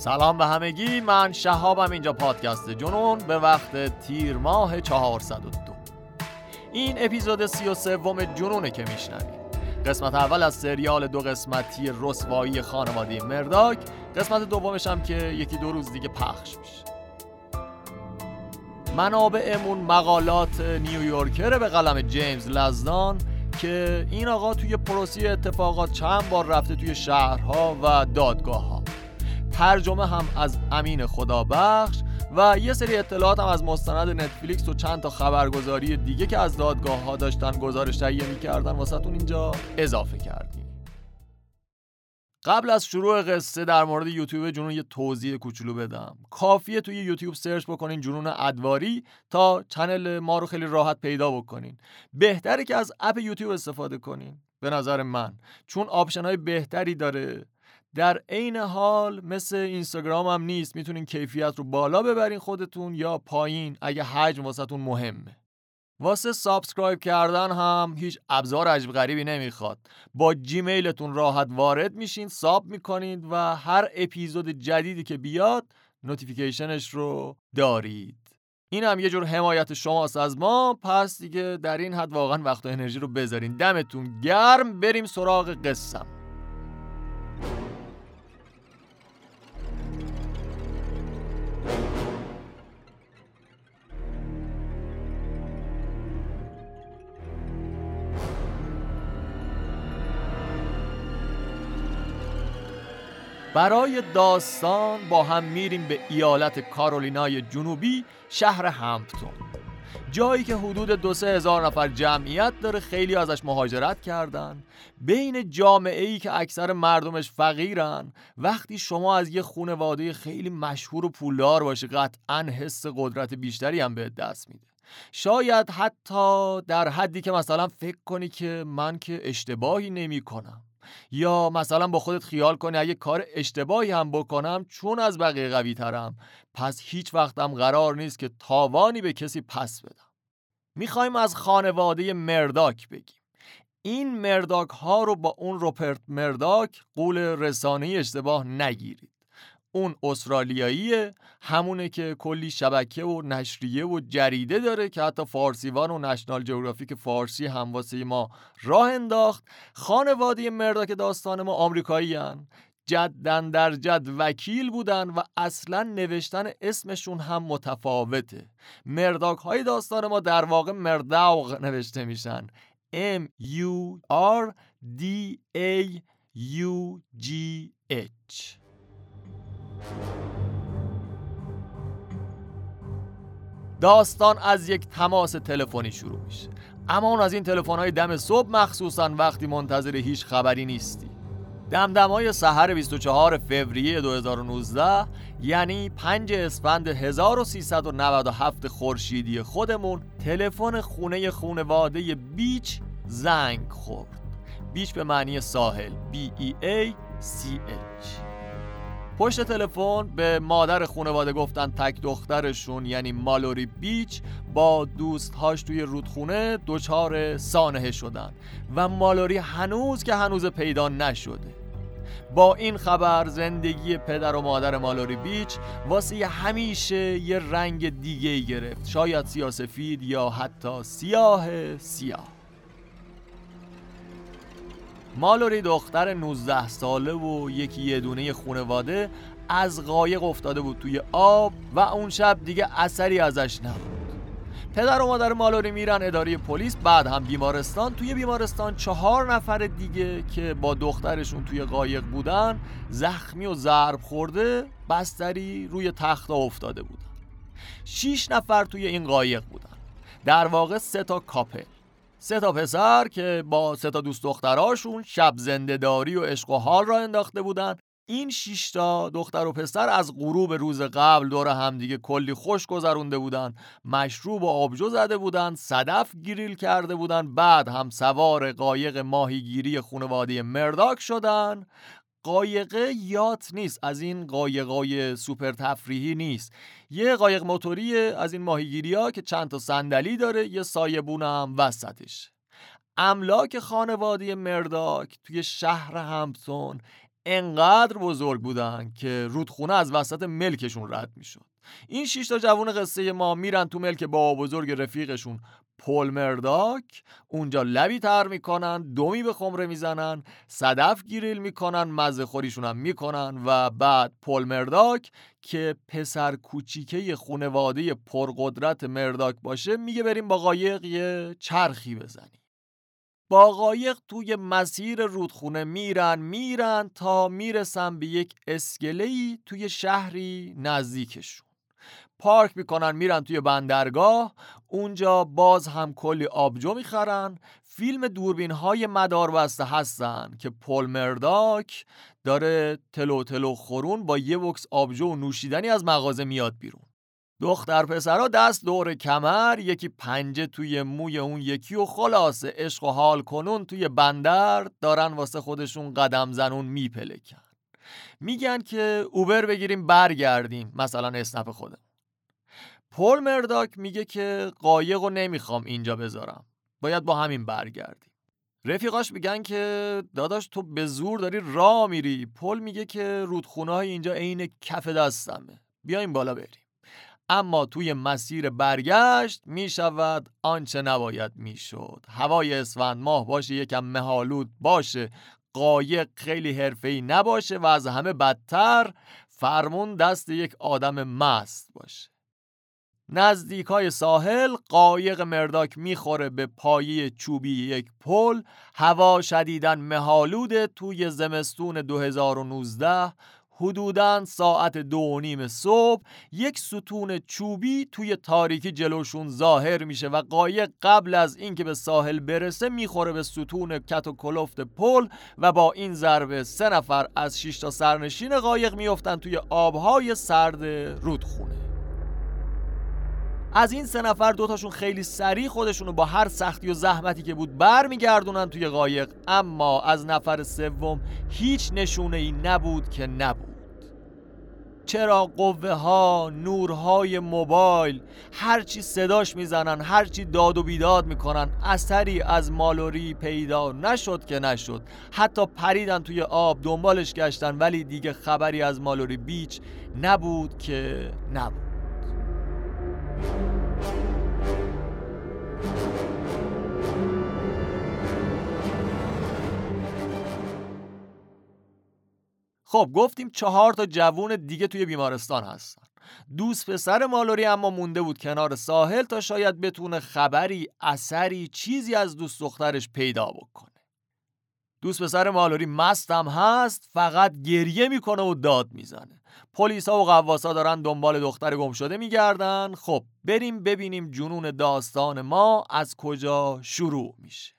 سلام به همگی من شهابم اینجا پادکست جنون به وقت تیر ماه 402 این اپیزود سی و سوم جنونه که میشنوید. قسمت اول از سریال دو قسمتی رسوایی خانواده مرداک. قسمت دومش هم که یکی دو روز دیگه پخش میشه. منابعمون مقالات نیویورکر به قلم جیمز لزدان که این آقا توی پروسی اتفاقات چند بار رفته توی شهرها و دادگاه ها ترجمه هم از امین خدابخش و یه سری اطلاعات هم از مستند نتفلیکس و چند تا خبرگزاری دیگه که از دادگاه ها داشتن گزارش تهیه می‌کردن واسه اینجا اضافه کردیم. قبل از شروع قصه در مورد یوتیوب جنون یه توضیح کوچولو بدم. کافیه توی یوتیوب search بکنین جنون ادواری تا channel ما رو خیلی راحت پیدا بکنین. بهتره که از app یوتیوب استفاده کنین. به نظر من. چون option های بهتری داره. در عین حال مثل اینستاگرام هم نیست. می‌تونین کیفیت رو بالا ببرین خودتون یا پایین اگه حجم واسهتون مهمه. واسه subscribe کردن هم هیچ ابزار عجب غریبی نمی‌خواد. با جیمیلتون راحت وارد میشین sub می‌کنید و هر اپیزود جدیدی که بیاد notification ش رو دارید. این هم یه جور حمایت شماست از ما. پس دیگه در این حد واقعا وقت و انرژی رو بذارین. دمتون گرم. بریم سراغ قصه برای داستان با هم میریم به ایالت کارولینای جنوبی شهر همپتون جایی که حدود دو سه هزار نفر جمعیت داره خیلی ازش مهاجرت کردن. بین جامعه ای که اکثر مردمش فقیرن وقتی شما از یه خونواده خیلی مشهور و پولدار باشی قطعا حس قدرت بیشتری هم به دست میده. شاید حتی در حدی که مثلا فکر کنی که من که اشتباهی نمی کنم یا مثلا با خودت خیال کنی اگه کار اشتباهی هم بکنم چون از بقیه قوی ترم. پس هیچ وقتم قرار نیست که تاوانی به کسی پس بدم. می‌خوایم از خانواده مرداک بگیم. این مرداک ها رو با اون روپرت مرداک قول رسانه اشتباه نگیرید. اون استرالیاییه همونه که کلی شبکه و نشریه و جریده داره که حتی فارسیوان و نشنال جغرافیک فارسی هم واسه ما راه انداخت. خانواده مرداک داستان ما آمریکایی هن. جدن در جد وکیل بودن و اصلا نوشتن اسمشون هم متفاوته. مرداک های داستان ما در واقع مرداغ نوشته میشن. M U R D A U G H. داستان از یک تماس تلفنی شروع میشه. اما اون از این تلفن های دم صبح مخصوصا وقتی منتظر هیچ خبری نیستی. دمدمای سحر 24 فوریه 2019 یعنی 5 اسفند 1397 خورشیدی خودمون تلفن خونه خونواده بیچ زنگ خورد. بیچ به معنی ساحل B E A C H. پشت تلفن به مادر خانواده گفتن تک دخترشون یعنی مالوری بیچ با دوستهاش توی رودخونه دچار سانحه شدن. و مالوری هنوز که هنوز پیدا نشده. با این خبر زندگی پدر و مادر مالوری بیچ واسه همیشه یه رنگ دیگه گرفت. شاید سیاسفید یا حتی سیاه سیاه. مالوری دختر 19 ساله و یکی یه دونه خونواده از قایق افتاده بود توی آب و اون شب دیگه اثری ازش نبود. پدر و مادر مالوری میرن اداره پلیس بعد هم بیمارستان. توی بیمارستان چهار نفر دیگه که با دخترشون توی قایق بودن زخمی و ضرب خورده بستری روی تخت افتاده بودن. شیش نفر توی این قایق بودن. در واقع سه تا کاپل. سه تا پسر که با سه تا دوست دختراشون شب زندهداری و عشق و حال را انداخته بودن. این شش تا دختر و پسر از غروب روز قبل دور همدیگه کلی خوش گذرونده بودن. مشروب و آبجو زده بودن صدف گریل کرده بودن. بعد هم سوار قایق ماهیگیری خانواده مرداک شدن. قایقه یات نیست از این قایقای سوپر تفریحی نیست. یه قایق موتوری از این ماهیگیری ها که چند تا صندلی داره یه سایبون هم وسطش. املاک خانواده مرداک توی شهر همپتون انقدر بزرگ بودن که رودخونه از وسط ملکشون رد می‌شد. این شش تا جوون قصه ما میرن تو ملک با بزرگ رفیقشون. پل مرداک. اونجا لبی تر می‌کنن دومی به خمره می‌زنن صدف گیریل می‌کنن مزه خوریشون هم می‌کنن و بعد پل مرداک که پسر کوچیکه خونواده پرقدرت مرداک باشه میگه بریم با قایق یه چرخی بزنیم. با قایق توی مسیر رودخونه میرن میرن تا می‌رسن به یک اسکلهی توی شهری نزدیکشون. پارک می‌کنن میرن توی بندرگاه. اونجا باز هم کلی آبجو می‌خرن. فیلم دوربین های مدار بسته هستن که پل مرداک داره تلو تلو خورون با یه بکس آبجو و نوشیدنی از مغازه میاد بیرون. دختر پسرا دست دور کمر یکی پنجه توی موی اون یکی و خلاصه عشق و حال کنون توی بندر دارن واسه خودشون قدم زنون میپلکن. میگن که اوبر بگیریم برگردیم. مثلا اسنپ خودم پل مرداک میگه که قایق رو نمی‌خوام اینجا بذارم. باید با همین برگردیم. رفیقاش میگن که داداش تو به زور داری راه میری. پل میگه که رودخونه های اینجا عین کف دستمه. بیایم بالا بریم. اما توی مسیر برگشت می‌شود آنچه نباید می‌شد. هوای اسفند ماه باشه یکم مهالود باشه. قایق خیلی حرفه‌ای نباشه و از همه بدتر فرمون دست یک آدم مست باشه. نزدیک های ساحل قایق مرداک می‌خوره به پایه چوبی یک پل. هوا شدیدن مهالوده توی زمستون 2019 حدوداً ساعت دو نیم صبح یک ستون چوبی توی تاریکی جلوشون ظاهر میشه و قایق قبل از اینکه به ساحل برسه می‌خوره به ستون کت و کلفت پل و با این ضربه سه نفر از 6 تا سرنشین قایق میفتن توی آبهای سرد رودخونه. از این سه نفر دوتاشون خیلی سریع خودشونو با هر سختی و زحمتی که بود برمیگردونن توی قایق. اما از نفر سوم هیچ نشونه ای نبود که نبود. چرا قوه ها نورهای موبایل هرچی صداش می‌زنن هرچی داد و بیداد می‌کنن اثری از مالوری پیدا نشد که نشد. حتی پریدن توی آب دنبالش گشتن ولی دیگه خبری از مالوری بیچ نبود که نبود. خب گفتیم چهار تا جوون دیگه توی بیمارستان هستن. دوست پسر مالوری اما مونده بود کنار ساحل تا شاید بتونه خبری اثری چیزی از دوست دخترش پیدا بکنه. دوست پسر مالوری مستم هست فقط گریه می‌کنه و داد می‌زنه. پلیس ها و قواسا دارن دنبال دختر گم شده میگردن. خب بریم ببینیم جنون داستان ما از کجا شروع میشه.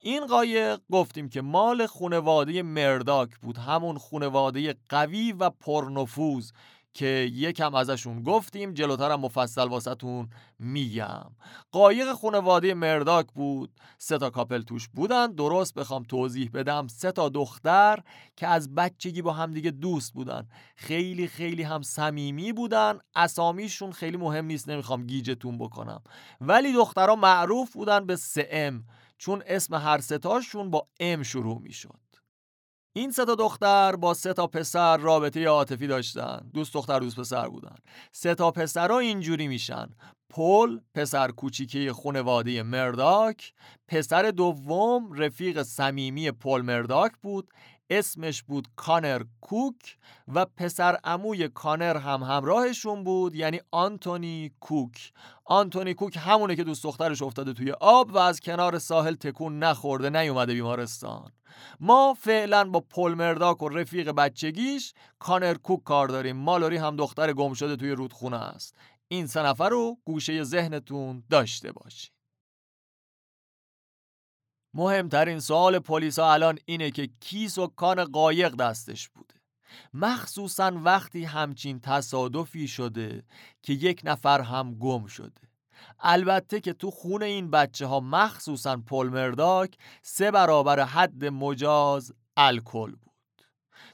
این قایق گفتیم که مال خونواده مرداک بود. همون خونواده قوی و پرنفوذ. که یکم ازشون گفتیم جلوترم مفصل واسهتون میگم. قایق خانواده مرداک بود. سه تا کاپل توش بودن. درست بخوام توضیح بدم. سه تا دختر که از بچگی با همدیگه دوست بودن. خیلی خیلی هم صمیمی بودن. اسامیشون خیلی مهم نیست نمی‌خوام گیجتون بکنم. ولی دخترها معروف بودن به سه ام. چون اسم هر ستاشون با ام شروع می‌شد. این سه تا دختر با سه تا پسر رابطه عاطفی داشتن. دوست دختر دوست پسر بودن. سه تا پسرها اینجوری میشن. پل پسر کوچیکه خونواده مرداک. پسر دوم رفیق صمیمی پل مرداک بود. اسمش بود کانر کوک و پسر عموی کانر هم همراهشون بود یعنی آنتونی کوک. آنتونی کوک همونه که دوست دخترش افتاده توی آب و از کنار ساحل تکون نخورده نیومده بیمارستان. ما فعلا با پل مرداک و رفیق بچگیش کانر کوک کار داریم. مالوری هم دختر گم شده توی رودخونه است. این سه نفر رو گوشه ذهنتون داشته باشید مهمترین سوال پلیسا الان اینه که کی سکان قایق دستش بوده. مخصوصا وقتی همچین تصادفی شده که یک نفر هم گم شده. البته که تو خون این بچه ها مخصوصا پلمرداک سه برابر حد مجاز الکل بود.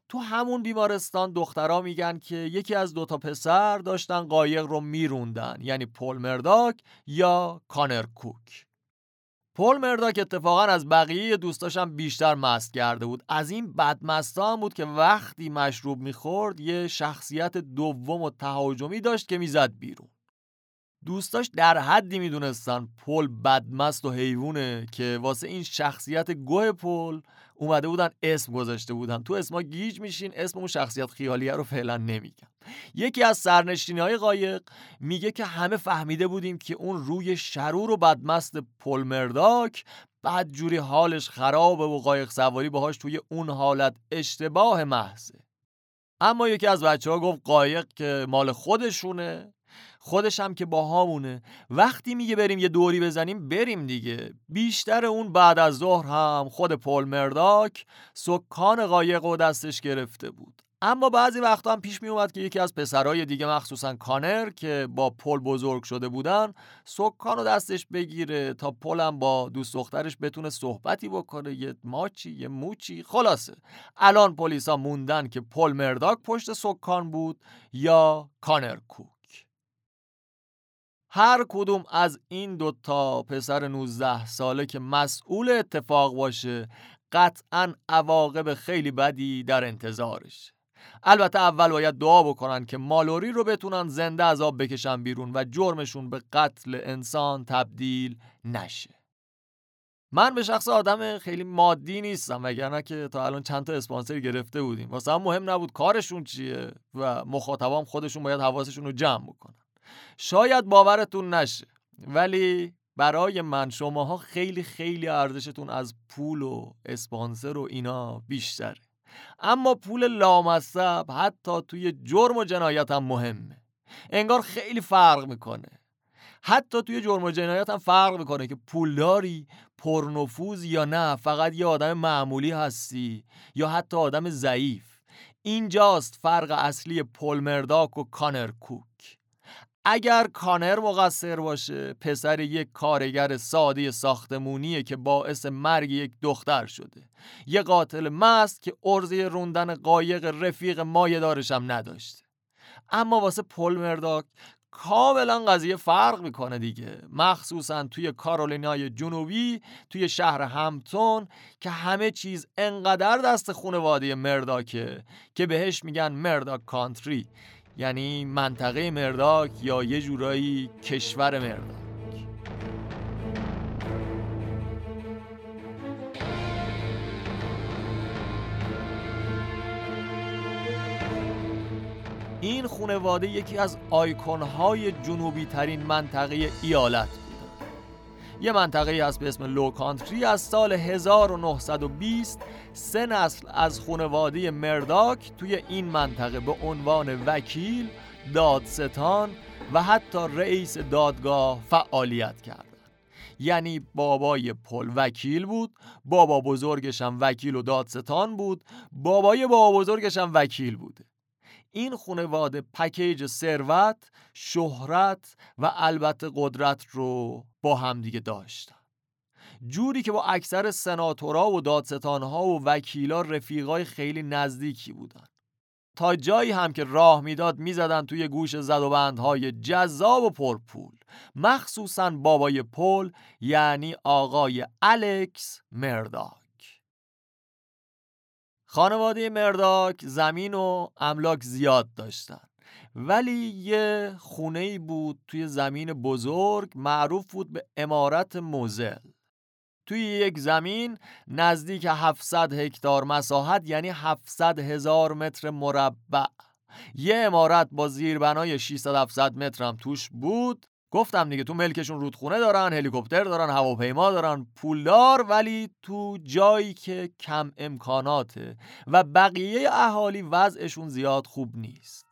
تو همون بیمارستان دخترها میگن که یکی از دوتا پسر داشتن قایق رو میروندن یعنی پلمرداک یا کانر کوک. پل مرداک اتفاقا از بقیه دوستاشم بیشتر مست کرده بود. از این بدمستا هم بود که وقتی مشروب می‌خورد یه شخصیت دوم و تهاجمی داشت که می‌زد بیرون. دوستاش در حدی می‌دونستن پل بدمست و حیوونه که واسه این شخصیت گوه پل اومده بودن اسم گذاشته بودن. تو اسما گیج میشین اسم اون شخصیت خیالیه رو فعلا نمیگم یکی از سرنشینی های قایق میگه که همه فهمیده بودیم که اون روی شرور و بدمست پل مرداک بعد جوری حالش خرابه و قایق سواری باهاش توی اون حالت اشتباه محضه. اما یکی از بچه ها گفت قایق که مال خودشونه. خودش هم که باهامونه. وقتی میگه بریم یه دوری بزنیم بریم دیگه. بیشتر اون بعد از ظهر هم خود پل مرداک سکان قایق و دستش گرفته بود. اما بعضی وقتا هم پیش می اومد که یکی از پسرای دیگه مخصوصا کانر که با پل بزرگ شده بودن سکان رو دستش بگیره تا پلم با دوست دخترش بتونه صحبتی بکنه. یه ماچی یه موچی. خلاصه. الان پلیسا موندن که پل مرداک پشت سکان بود یا کانر کو. هر کدوم از این دوتا پسر 19 ساله که مسئول اتفاق باشه قطعا عواقب خیلی بدی در انتظارش. البته اول باید دعا بکنن که مالوری رو بتونن زنده از آب بکشن بیرون و جرمشون به قتل انسان تبدیل نشه. من به شخص آدم خیلی مادی نیستم وگرنه که تا الان چند تا اسپانسر گرفته بودیم. واسه هم مهم نبود کارشون چیه و مخاطبام خودشون باید حواسشون رو جمع بکنن. شاید باورتون نشه ولی برای من شماها خیلی خیلی ارزشتون از پول و اسپانسر و اینا بیشتره. اما پول لامصب حتی توی جرم و جنایت هم مهمه. انگار خیلی فرق می‌کنه. حتی توی جرم و جنایت هم فرق می‌کنه که پولداری پرنفوذ یا نه فقط یه آدم معمولی هستی یا حتی آدم ضعیف. اینجاست فرق اصلی پل مرداک و کانر کوک. اگر کانر مقصر باشه پسر یک کارگر ساده ساختمونیه که باعث مرگ یک دختر شده. یه قاتل مست که ارزه روندن قایق رفیق مایه دارشم نداشته. اما واسه پل مرداک کاملا قضیه فرق می‌کنه دیگه. مخصوصا توی کارولینای جنوبی توی شهر همتون که همه چیز انقدر دست خونواده مرداکه که بهش میگن مرداک کانتری. یعنی منطقه مرداک یا یه جورایی کشور مرداک. این خونواده یکی از آیکونهای جنوبی ترین منطقه ایالت یه منطقه هست به اسم لو کانتری از سال 1920 سه نسل از خانواده مرداک توی این منطقه به عنوان وکیل، دادستان و حتی رئیس دادگاه فعالیت کردن. یعنی بابای پل وکیل بود بابا بزرگش هم وکیل و دادستان بود بابای بابا بزرگش هم وکیل بوده این خانواده پکیج ثروت، شهرت و البته قدرت رو با همدیگه داشتن جوری که با اکثر سناتورا و دادستانها و وکیلا رفیقای خیلی نزدیکی بودن. تا جایی هم که راه می‌داد می‌زدن توی گوش زد و بندهای جذاب و پرپول. مخصوصا بابای پل یعنی آقای الکس مرداک. خانواده مرداک زمین و املاک زیاد داشتن. ولی یه خونه ای بود توی زمین بزرگ معروف بود به امارت موزل. توی یک زمین نزدیک 700 هکتار مساحت یعنی 700 هزار متر مربع. یه امارت با زیربنای 600 700 متر هم توش بود. گفتم دیگه تو ملکشون رودخونه دارن هلیکوپتر دارن هواپیما دارن پولدار ولی تو جایی که کم امکاناته و بقیه اهالی وضعشون زیاد خوب نیست.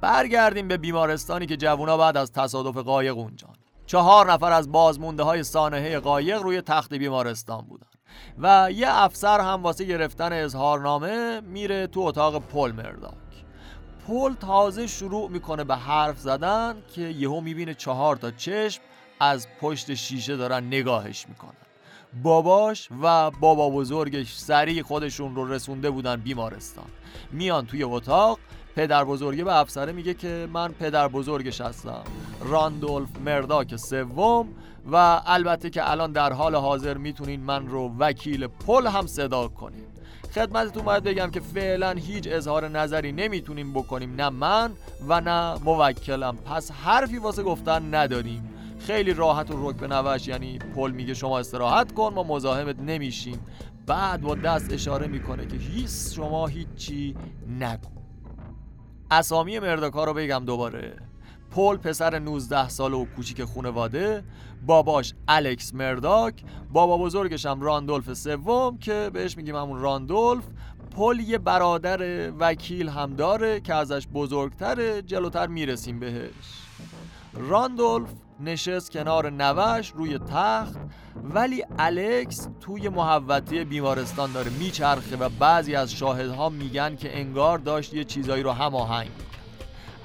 برگردیم به بیمارستانی که جوونا بعد از تصادف قایق اونجان. چهار نفر از بازمونده های سانحه قایق روی تخت بیمارستان بودن. و یه افسر هم واسه گرفتن اظهارنامه میره تو اتاق پل مرداک. پل تازه شروع می‌کنه به حرف زدن که یهو می‌بینه چهار تا چشم از پشت شیشه دارن نگاهش می‌کنن. باباش و بابا بزرگش سریع خودشون رو رسونده بودن بیمارستان. میان توی اتاق پدر بزرگه به افسره میگه که من پدر بزرگش هستم. راندولف مرداک سوم و البته که الان در حال حاضر می‌تونین من رو وکیل پل هم صدا کنین. خدمتتون باید بگم که فعلا هیچ اظهار نظری نمی‌تونیم بکنیم نه من و نه موکلم. پس حرفی واسه گفتن نداریم. خیلی راحت و رک به نوش یعنی پل میگه شما استراحت کن ما مزاحمت نمیشیم. بعد با دست اشاره می‌کنه که هیس شما هیچی نگو. اسامی مرداکا رو بگم دوباره. پل پسر 19 ساله و کوچیک خونواده باباش الکس مرداک بابا بزرگش هم راندولف سوم که بهش میگیم همون راندولف. پل یه برادر وکیل هم داره که ازش بزرگتره جلوتر می‌رسیم بهش. راندولف نشست کنار نوه‌ش روی تخت ولی الکس توی محوطه بیمارستان داره میچرخه و بعضی از شاهدها میگن که انگار داشت یه چیزایی رو هماهنگ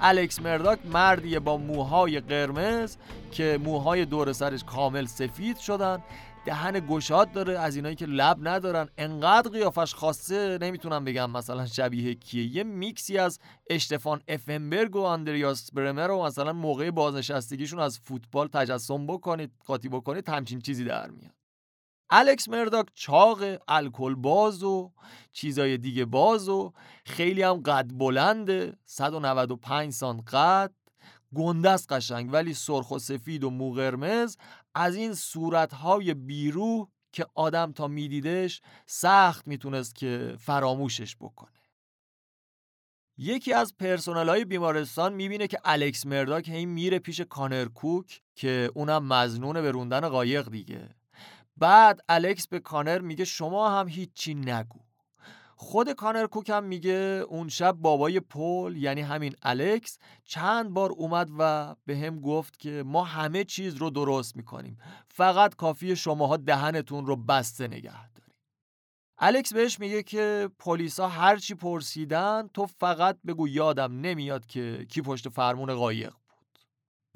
الکس مرداک مردیه با موهای قرمز که موهای دور سرش کامل سفید شدن دهن گشاد داره از اینایی که لب ندارن. انقدر قیافش خاصه نمی‌تونم بگم مثلا شبیه کیه. یه میکسی از اشتفان افنبرگ و آندریاس برمر و مثلا موقع بازنشستگیشون از فوتبال تجسم بکنید قاطی بکنید همچین چیزی در میاد. الکس مرداک چاق الکل باز و چیزای دیگه باز و خیلی هم قد بلنده. 195 سان قد. گندست قشنگ ولی سرخ و سفید و مو قرمز. از این صورتهای بیرو که آدم تا میدیدش سخت می‌تونست که فراموشش بکنه. یکی از پرسنل های بیمارستان می‌بینه که الکس مرداک هی میره پیش کانر کوک که اونم مزنون به روندن قایق دیگه. بعد الکس به کانر میگه شما هم هیچی نگو. خود کانر کوک هم میگه اون شب بابای پول یعنی همین الکس چند بار اومد و به هم گفت که ما همه چیز رو درست می‌کنیم. فقط کافی شماها دهنتون رو بسته نگه داریم الکس بهش میگه که پلیسا هرچی پرسیدن تو فقط بگو یادم نمیاد که کی پشت فرمون قایق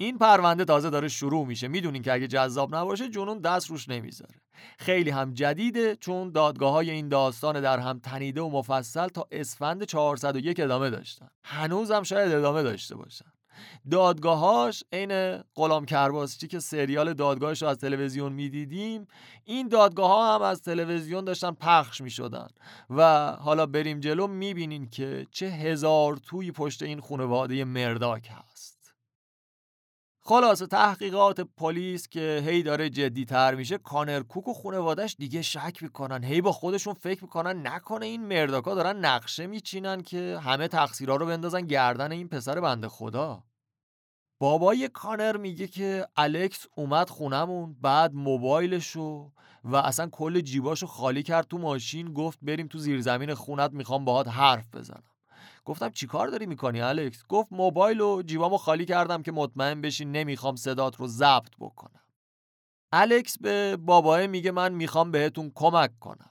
این پرونده تازه داره شروع میشه. می‌دونین که اگه جذاب نباشه جنون دست روش نمی‌ذاره. خیلی هم جدیده چون دادگاه های این داستان در هم تنیده و مفصل تا اسفند 401 ادامه داشتن. هنوز هم شاید ادامه داشته باشن. دادگاهاش عین غلام کرباسچی که سریال دادگاهش رو از تلویزیون می‌دیدیم این دادگاه ها هم از تلویزیون داشتن پخش می‌شدن و حالا بریم جلو می‌بینین که چه هزار توی پشت این خانواده مرداک هست. خلاصه تحقیقات پلیس که هی داره جدی تر میشه کانر کوک و خانوادش دیگه شک می‌کنن. هی با خودشون فکر می‌کنن نکنه این مرداکا دارن نقشه میچینن که همه تقصیرها رو بندازن گردن این پسر بنده خدا. بابای کانر میگه که الکس اومد خونمون بعد موبایلشو و اصلا کل جیباشو خالی کرد تو ماشین گفت بریم تو زیرزمین خونت می‌خوام باهات حرف بزنم. گفتم چیکار داری می‌کنی الکس؟ گفت موبایل و جیبامو خالی کردم که مطمئن بشی نمی‌خوام صدات رو ضبط بکنم. الکس به بابای میگه من می‌خوام بهتون کمک کنم.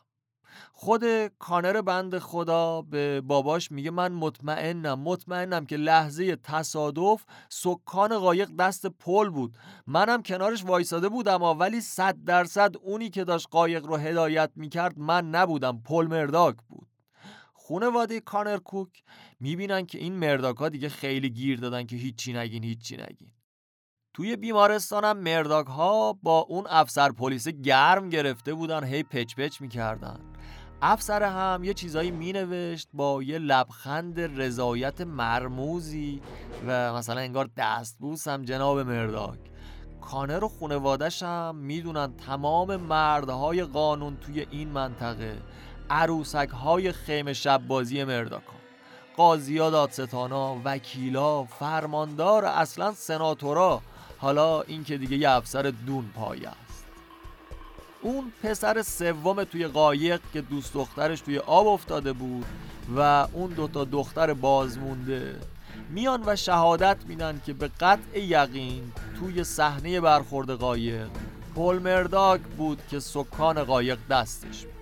خود کانر بند خدا به باباش میگه من مطمئنم مطمئنم که لحظه تصادف سکان قایق دست پل بود. منم کنارش وایساده بودم ولی صد درصد اونی که داشت قایق رو هدایت می‌کرد من نبودم. پل مرداک بود. خونواده کانر کوک می‌بینن که این مرداک دیگه خیلی گیر دادن که هیچی نگین هیچی نگین. توی بیمارستان هم مرداک ها با اون افسر پلیس گرم گرفته بودن هی پچ پچ می‌کردن. افسر هم یه چیزایی مینوشت با یه لبخند رضایت مرموزی و مثلا انگار دستبوس هم جناب مرداک. کانر و خونوادش هم می‌دونن تمام مردهای قانون توی این منطقه. عروسک های خیم شب بازی مرداکا قاضیا دادستانا وکیلا فرماندار اصلا سناتورا. حالا این که دیگه یه افسر دون پایه است. اون پسر سوم توی قایق که دوست دخترش توی آب افتاده بود و اون دوتا دختر بازمونده. میان و شهادت میدن که به قطع یقین توی صحنه برخورد قایق پل مرداک بود که سکان قایق دستش بود.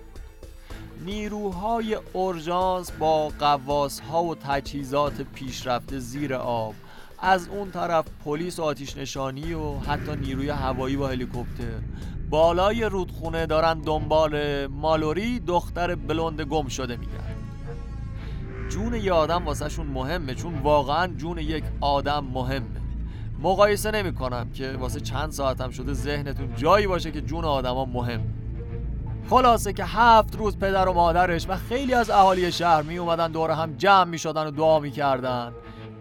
نیروهای اورژانس با قواس ها و تجهیزات پیشرفته زیر آب. از اون طرف پلیس و نشانی و حتی نیروی هوایی با هلیکوپتر. بالای رودخونه دارن دنبال مالوری دختر بلوند گم شده میگن. جون یه آدم واسه شون مهمه چون واقعا جون یک آدم مهمه. مقایسه نمی کنم که واسه چند ساعتم شده ذهنتون جایی باشه که جون آدما مهم خلاصه که هفت روز پدر و مادرش و خیلی از اهالی شهر می اومدن دور هم جمع می شدن و دعا می کردن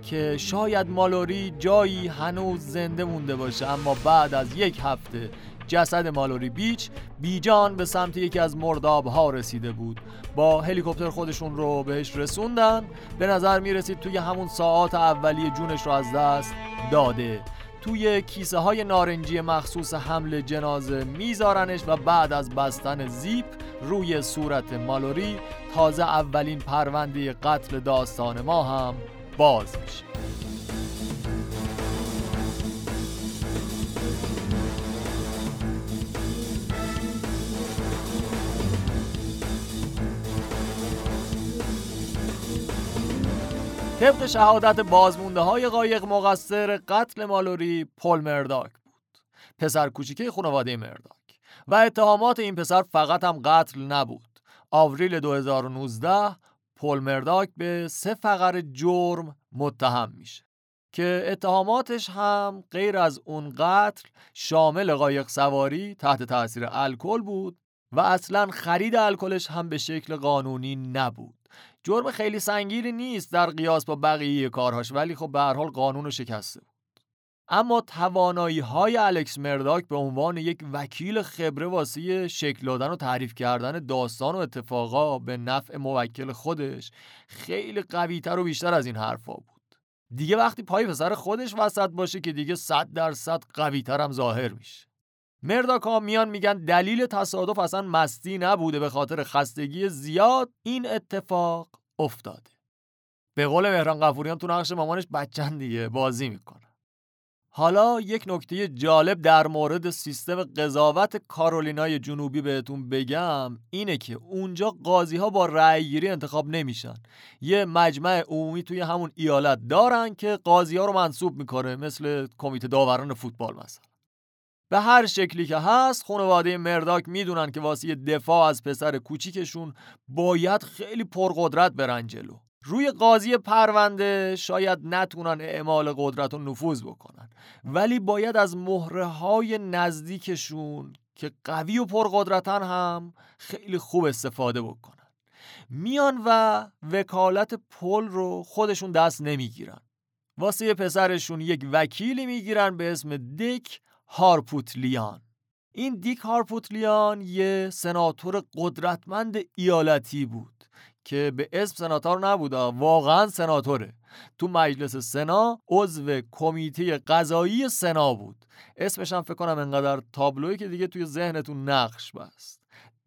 که شاید مالوری جایی هنوز زنده مونده باشه. اما بعد از یک هفته جسد مالوری بیچ بیجان به سمت یکی از مرداب ها رسیده بود. با هلیکوپتر خودشون رو بهش رسوندن. به نظر می رسید توی همون ساعات اولیه جونش رو از دست داده. توی کیسه های نارنجی مخصوص حمل جنازه میذارنش و بعد از بستن زیپ روی صورت مالوری تازه اولین پرونده قتل داستان ما هم باز میشه. طبق شهادت بازمونده های قایق مقصر قتل مالوری پل مرداک بود. پسر کوچیکه خانواده مرداک. و اتهامات این پسر فقط هم قتل نبود. آوریل 2019 پل مرداک به سه فقر جرم متهم میشه. که اتهاماتش هم غیر از اون قتل شامل قایق سواری تحت تاثیر الکل بود و اصلا خرید الکلش هم به شکل قانونی نبود. جرم خیلی سنگینی نیست در قیاس با بقیه کارهاش ولی خب به هر حال قانون شکسته بود. اما توانایی های الکس مرداک به عنوان یک وکیل خبره واسه شکل دادن و تعریف کردن داستان و اتفاقا به نفع موکل خودش خیلی قویتر و بیشتر از این حرفا بود. دیگه وقتی پای پسر خودش وسط باشه که دیگه صد درصد قویتر هم ظاهر میشه. مرداک ها میان میگن دلیل تصادف اصلا مستی نبوده به خاطر خستگی زیاد. این اتفاق افتاده. به قول مهران قفوریان تو نقش مامانش بچن دیگه بازی می‌کنه. حالا یک نکته جالب در مورد سیستم قضاوت کارولینای جنوبی بهتون بگم اینه که اونجا قاضی ها با رأی گیری انتخاب نمیشن. یه مجمع عمومی توی همون ایالت دارن که قاضی ها رو منصوب می‌کنه مثل کمیته داوران فوتبال مثلا. به هر شکلی که هست خانواده مرداک می‌دونن که واسه دفاع از پسر کوچیکشون باید خیلی پرقدرت برن جلو. روی قاضی پرونده شاید نتونن اعمال قدرت و نفوذ بکنن. ولی باید از مهره های نزدیکشون که قوی و پرقدرتن هم خیلی خوب استفاده بکنن. میان و وکالت پل رو خودشون دست نمی‌گیرن. واسه پسرشون یک وکیلی می‌گیرن به اسم دیک هارپوتلیان. این دیک هارپوتلیان یه سناتور قدرتمند ایالتی بود که به اسم سناتور نبود واقعا سناتوره. تو مجلس سنا عضو کمیته قضایی سنا بود. اسمش هم فکر کنم انقدر تابلوی که دیگه توی ذهنتون نقش بست.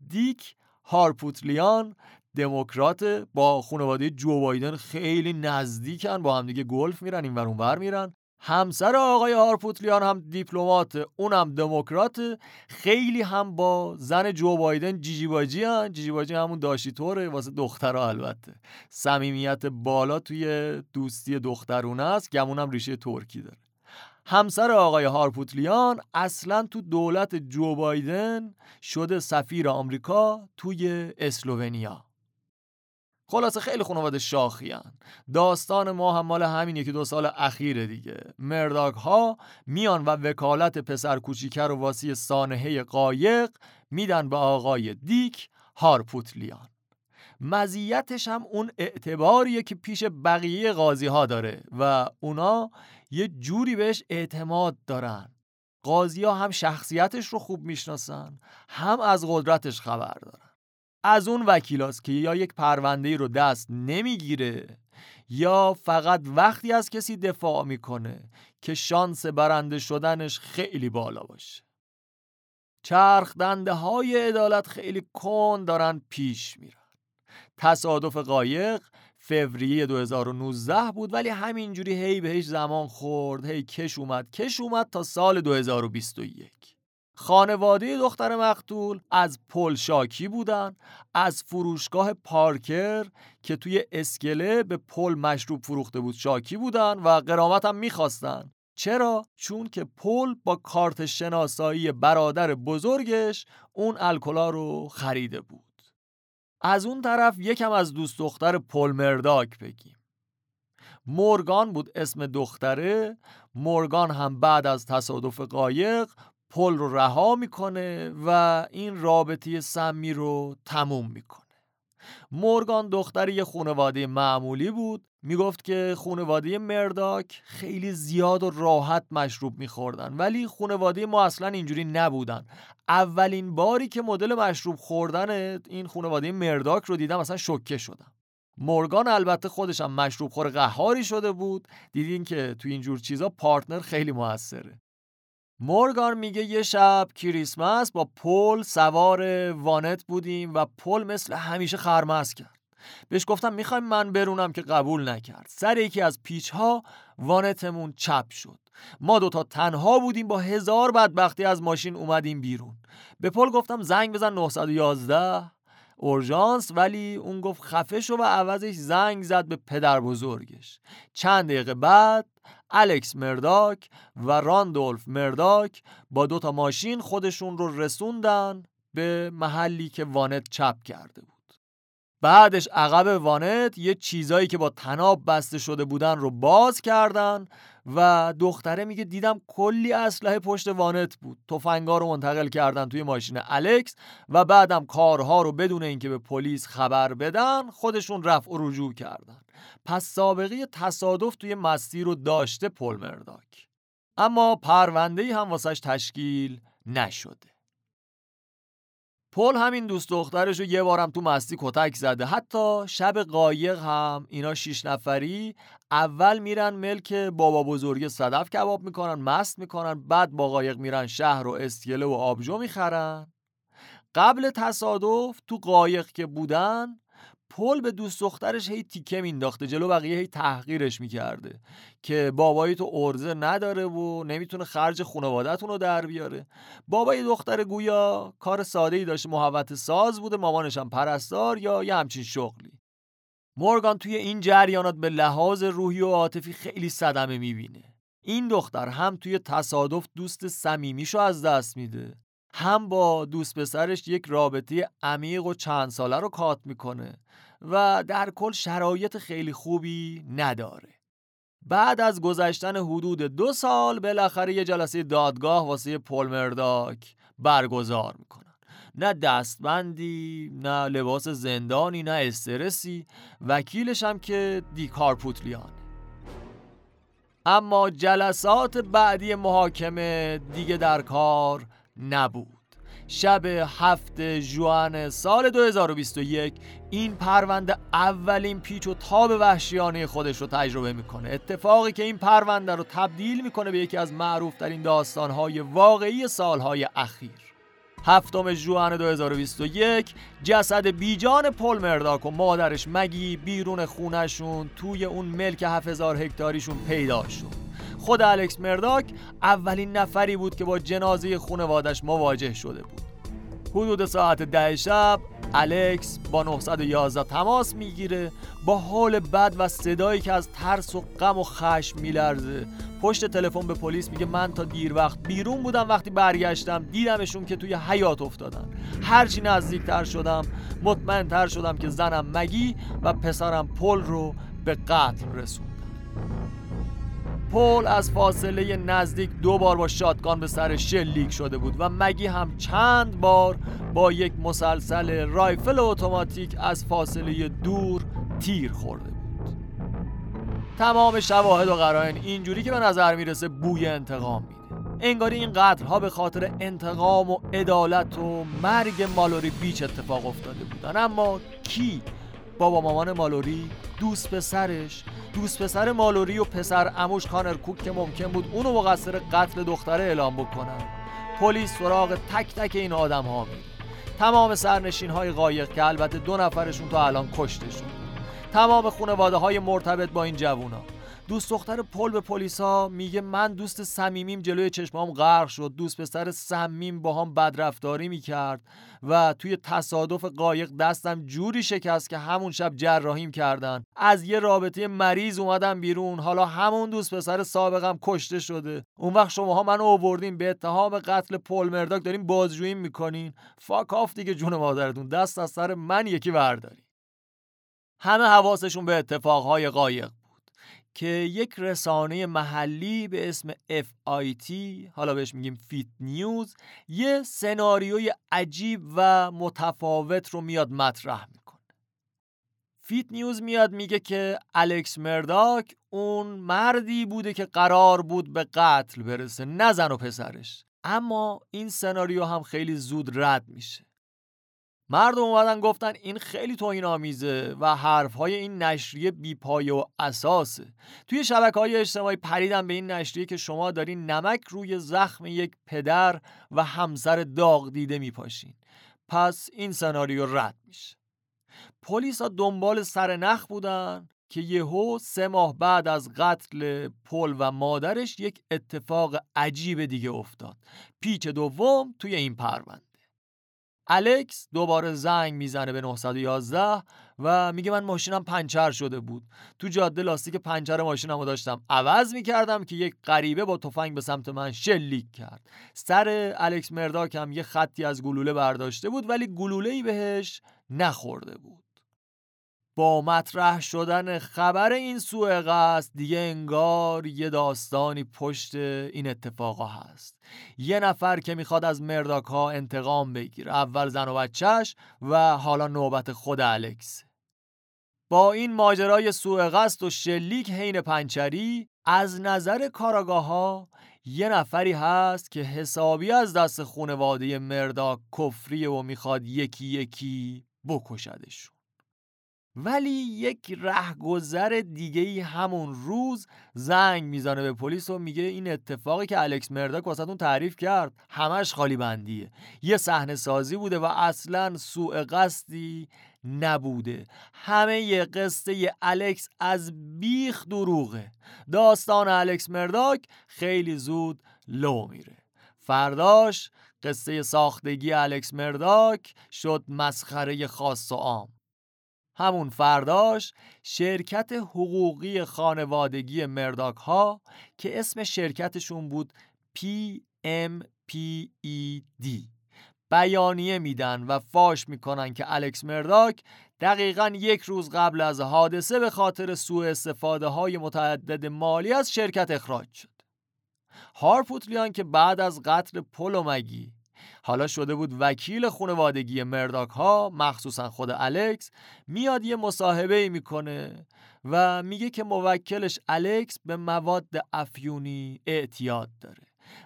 دیک هارپوتلیان دموکرات با خانواده جو بایدن خیلی نزدیکن با هم دیگه گلف میرن این ور میرن. همسر آقای هارپوتلیان هم دیپلمات اونم دموکرات. خیلی هم با زن جو بایدن جیجی باجی هن. جیجی باجی همون داشتی طوره واسه دخترها البته. صمیمیت بالا توی دوستی دخترونه است گمون هم ریشه ترکی داره. همسر آقای هارپوتلیان اصلا تو دولت جو بایدن شده سفیر آمریکا توی اسلوونیا. خلاصه خیلی خانواده شاخیان. داستان ما هم مال همین یکی دو سال اخیر دیگه. مرداگ ها میان و وکالت پسر کوچیکه رو واسی سانحه قایق میدن به آقای دیک هارپوتلیان. مزیتش هم اون اعتباریه که پیش بقیه قاضی ها داره و اونا یه جوری بهش اعتماد دارن. قاضی ها هم شخصیتش رو خوب می‌شناسن هم از قدرتش خبر دارن. از اون وکیلاست که یا یک پرونده رو دست نمی‌گیره یا فقط وقتی از کسی دفاع می‌کنه که شانس برنده شدنش خیلی بالا باشه. چرخ دنده های عدالت خیلی کن دارن پیش میرن. تصادف قایق فوریه 2019 بود ولی همینجوری هی بهش زمان خورد هی کش اومد کش اومد تا سال 2021 خانواده دختر مقتول از پل شاکی بودن از فروشگاه پارکر که توی اسکله به پل مشروب فروخته بود شاکی بودن و قرامت هم می‌خواستن. چرا؟ چون که پل با کارت شناسایی برادر بزرگش اون الکلا رو خریده بود. از اون طرف یکم از دوست دختر پل مرداک بگیم. مورگان بود اسم دختره. مورگان هم بعد از تصادف قایق پل رو رها می‌کنه و این رابطه سمی رو تموم می‌کنه. مورگان دختر یه خانواده معمولی بود. می‌گفت که خانواده مرداک خیلی زیاد و راحت مشروب میخوردن ولی خانواده ما اصلا اینجوری نبودن. اولین باری که مدل مشروب خوردن این خانواده مرداک رو دیدم اصلا شوکه شدم. مورگان البته خودش هم مشروب خور قهاری شده بود. دیدین که تو اینجور چیزا پارتنر خیلی موثره. مورگان میگه یه شب کریسمس با پل سوار وانت بودیم و پل مثل همیشه خرمز کرد. بهش گفتم می‌خوایم من برونم که قبول نکرد. سر یکی از پیچ ها وانتمون چپ شد. ما دوتا تنها بودیم با هزار بدبختی از ماشین اومدیم بیرون. به پل گفتم زنگ بزن 911 اورژانس ولی اون گفت خفه شو و عوضش زنگ زد به پدر بزرگش. چند دقیقه بعد الکس مرداک و راندولف مرداک با دوتا ماشین خودشون رو رسوندن به محلی که وانت چپ کرده بود. بعدش عقب وانت یه چیزایی که با تناب بسته شده بودن رو باز کردن و دختره میگه دیدم کلی اسلحه پشت وانت بود. تفنگا رو منتقل کردن توی ماشین الکس و بعدم کارها رو بدون اینکه به پلیس خبر بدن خودشون رفع و رجوع کردن. پس سابقه تصادف توی مستی رو داشته پل مرداک. اما پرونده هم واسش تشکیل نشده. پل همین دوست دخترش رو یه بارم تو مستی کتک زده. حتی شب قایق هم اینا شیش نفری اول میرن ملک بابا بزرگ صدف کباب می‌کنن مست می‌کنن بعد با قایق میرن شهر و استیله و آبجو می‌خرن. قبل تصادف تو قایق که بودن پل به دوست دخترش هی تیکه مینداخته جلو بقیه هی تحقیرش می‌کرده که بابایی تو ارزه نداره و نمی‌تونه خرج خانوادهتون رو در بیاره. بابای دختر گویا کار ساده ای داشته محوت ساز بوده مامانش هم پرستار یا یه همچین شغلی. مورگان توی این جریانات به لحاظ روحی و عاطفی خیلی صدمه می‌بینه. این دختر هم توی تصادف دوست صمیمیشو از دست میده. هم با دوست پسرش یک رابطه عمیق و چند ساله رو کات می‌کنه و در کل شرایط خیلی خوبی نداره. بعد از گذشتن حدود دو سال بالاخره یه جلسه دادگاه واسه پل مرداک برگزار می‌کنن. نه دستبندی نه لباس زندانی نه استرسی. وکیلش هم که دیکارپوتلیان اما جلسات بعدی محاکمه دیگه در کار نبود. شب هفت جوان سال 2021 این پرونده اولین پیچ و تاب وحشیانه خودش رو تجربه می‌کنه. اتفاقی که این پرونده رو تبدیل می‌کنه به یکی از معروف ترین داستانهای واقعی سالهای اخیر. هفتم جوان 2021 جسد بیجان پل مرداک و مادرش مگی بیرون خونشون توی اون ملک 7000 هکتاریشون پیدا شد. خود الکس مرداک اولین نفری بود که با جنازه خونوادش مواجه شده بود. حدود ساعت ده شب الکس با 911 تماس می‌گیره با حال بد و صدایی که از ترس و غم و خشم میلرزه. پشت تلفن به پلیس میگه من تا دیر وقت بیرون بودم وقتی برگشتم دیدمشون که توی حیات افتادن. هرچی نزدیکتر شدم مطمئنتر شدم که زنم مگی و پسرم پل رو به قتل رسون پل از فاصله نزدیک دو بار با شاتگان به سر شلیک شده بود و مگی هم چند بار با یک مسلسل رایفل اتوماتیک از فاصله دور تیر خورده بود. تمام شواهد و قرائن اینجوری که به نظر می‌رسه بوی انتقام میده. انگاری این قتلها به خاطر انتقام و عدالت و مرگ مالوری بیچ اتفاق افتاده بودن. اما کی بابا مامان مالوری دوست پسرش دوست پسر مالوری و پسر اموش کانر کوک که ممکن بود اونو مقصر قتل دختره اعلام بکنن. پلیس سراغ تک تک این آدم ها می تمام سرنشین های قایق که البته دو نفرشون تا الان کشته شد تمام خانواده های مرتبط با این جوونا. دوست دختر پل به پلیسا میگه من دوست صمیمیم جلوی چشمام غرق شد. دوست پسر سمیم با هم بدرفتاری می‌کرد و توی تصادف قایق دستم جوری شکست که همون شب جراحیم کردن. از یه رابطه مریض اومدم بیرون. حالا همون دوست پسر سابقم کشته شده. اون وقت شماها منو آوردین. به اتهام قتل پل مرداک دارین بازجویی می‌کنین. فاک آف دیگه جون مادرتون. دست از سر من یکی برداری همه حواسشون به اتفاقهای قایق. که یک رسانه محلی به اسم FIT حالا بهش میگیم فیت نیوز یه سناریوی عجیب و متفاوت رو میاد مطرح می‌کنه. فیت نیوز میاد میگه که الکس مرداک اون مردی بوده که قرار بود به قتل برسه نه زن و پسرش. اما این سناریو هم خیلی زود رد میشه. مردم اومدن گفتن این خیلی توهین آمیزه و حرفهای این نشریه بیپایه و اساسه. توی شبکه های اجتماعی پریدن به این نشریه که شما دارین نمک روی زخم یک پدر و همسر داغ دیده میپاشین. پس این سناریو رد میشه. پلیس ها دنبال سر نخ بودن که یهو سه ماه بعد از قتل پل و مادرش یک اتفاق عجیب دیگه افتاد. پیچ دوم توی این پرونده. الکس دوباره زنگ می‌زنه به 911 و میگه من ماشینم پنچر شده بود. تو جاده لاستیک پنچر ماشینمو داشتم. عوض می‌کردم که یک غریبه با تفنگ به سمت من شلیک کرد. سر الکس مرداک هم یه خطی از گلوله برداشته بود ولی گلوله ای بهش نخورده بود. با مطرح شدن خبر این سوء قصد دیگه انگار یه داستانی پشت این اتفاقا هست. یه نفر که می‌خواد از مرداک انتقام بگیره اول زن و بچهش و حالا نوبت خود الکس. با این ماجرای سوء قصد و شلیک حین پنچری از نظر کاراگاه ها یه نفری هست که حسابی از دست خونواده مرداک کفریه و می‌خواد یکی یکی بکشدشون. ولی یک رهگذر دیگه ای همون روز زنگ می‌زنه به پلیس و میگه این اتفاقی که الکس مرداک واسهتون تعریف کرد همش خالی بندیه. یه صحنه سازی بوده و اصلا سوء قصدی نبوده. همه یه قصه الکس از بیخ دروغه. داستان الکس مرداک خیلی زود لو میره. فرداش قصه ساختگی الکس مرداک شد مسخره خاص و عام. همون فرداش شرکت حقوقی خانوادگی مرداک ها که اسم شرکتشون بود PMPED بیانیه میدن و فاش می‌کنن که الکس مرداک دقیقا یک روز قبل از حادثه به خاطر سوء استفاده های متعدد مالی از شرکت اخراج شد. هارپوتلیان که بعد از قتل پولومگی حالا شده بود وکیل خانوادگی مرداک ها مخصوصا خود الکس میاد یه مصاحبه ای می‌کنه و میگه که موکلش الکس به مواد افیونی اعتیاد داره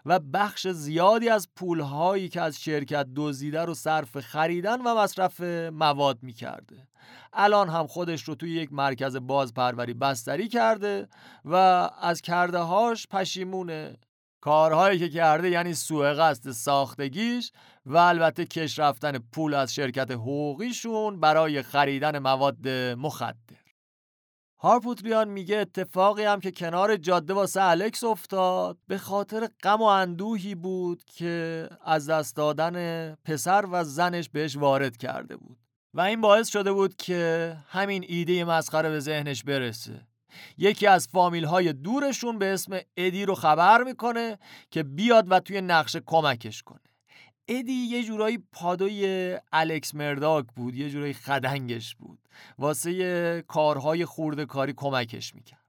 و بخش زیادی از پولهایی که از شرکت دزدیده رو صرف خریدن و مصرف مواد می‌کرده. الان هم خودش رو توی یک مرکز بازپروری بستری کرده و از کرده هاش پشیمونه. کارهایی که کرده یعنی سوء قصد ساختگیش و البته کش رفتن پول از شرکت حقوقیشون برای خریدن مواد مخدر. هارپوتریان میگه اتفاقی هم که کنار جاده واسه الکس افتاد به خاطر غم و اندوهی بود که از دست دادن پسر و زنش بهش وارد کرده بود. و این باعث شده بود که همین ایده مسخره به ذهنش برسه. یکی از فامیل های دورشون به اسم ادی رو خبر می‌کنه که بیاد و توی نقشه کمکش کنه. ادی یه جورایی پادوی الکس مرداک بود یه جورایی خدنگش بود. واسه کارهای خورده کاری کمکش می‌کرد.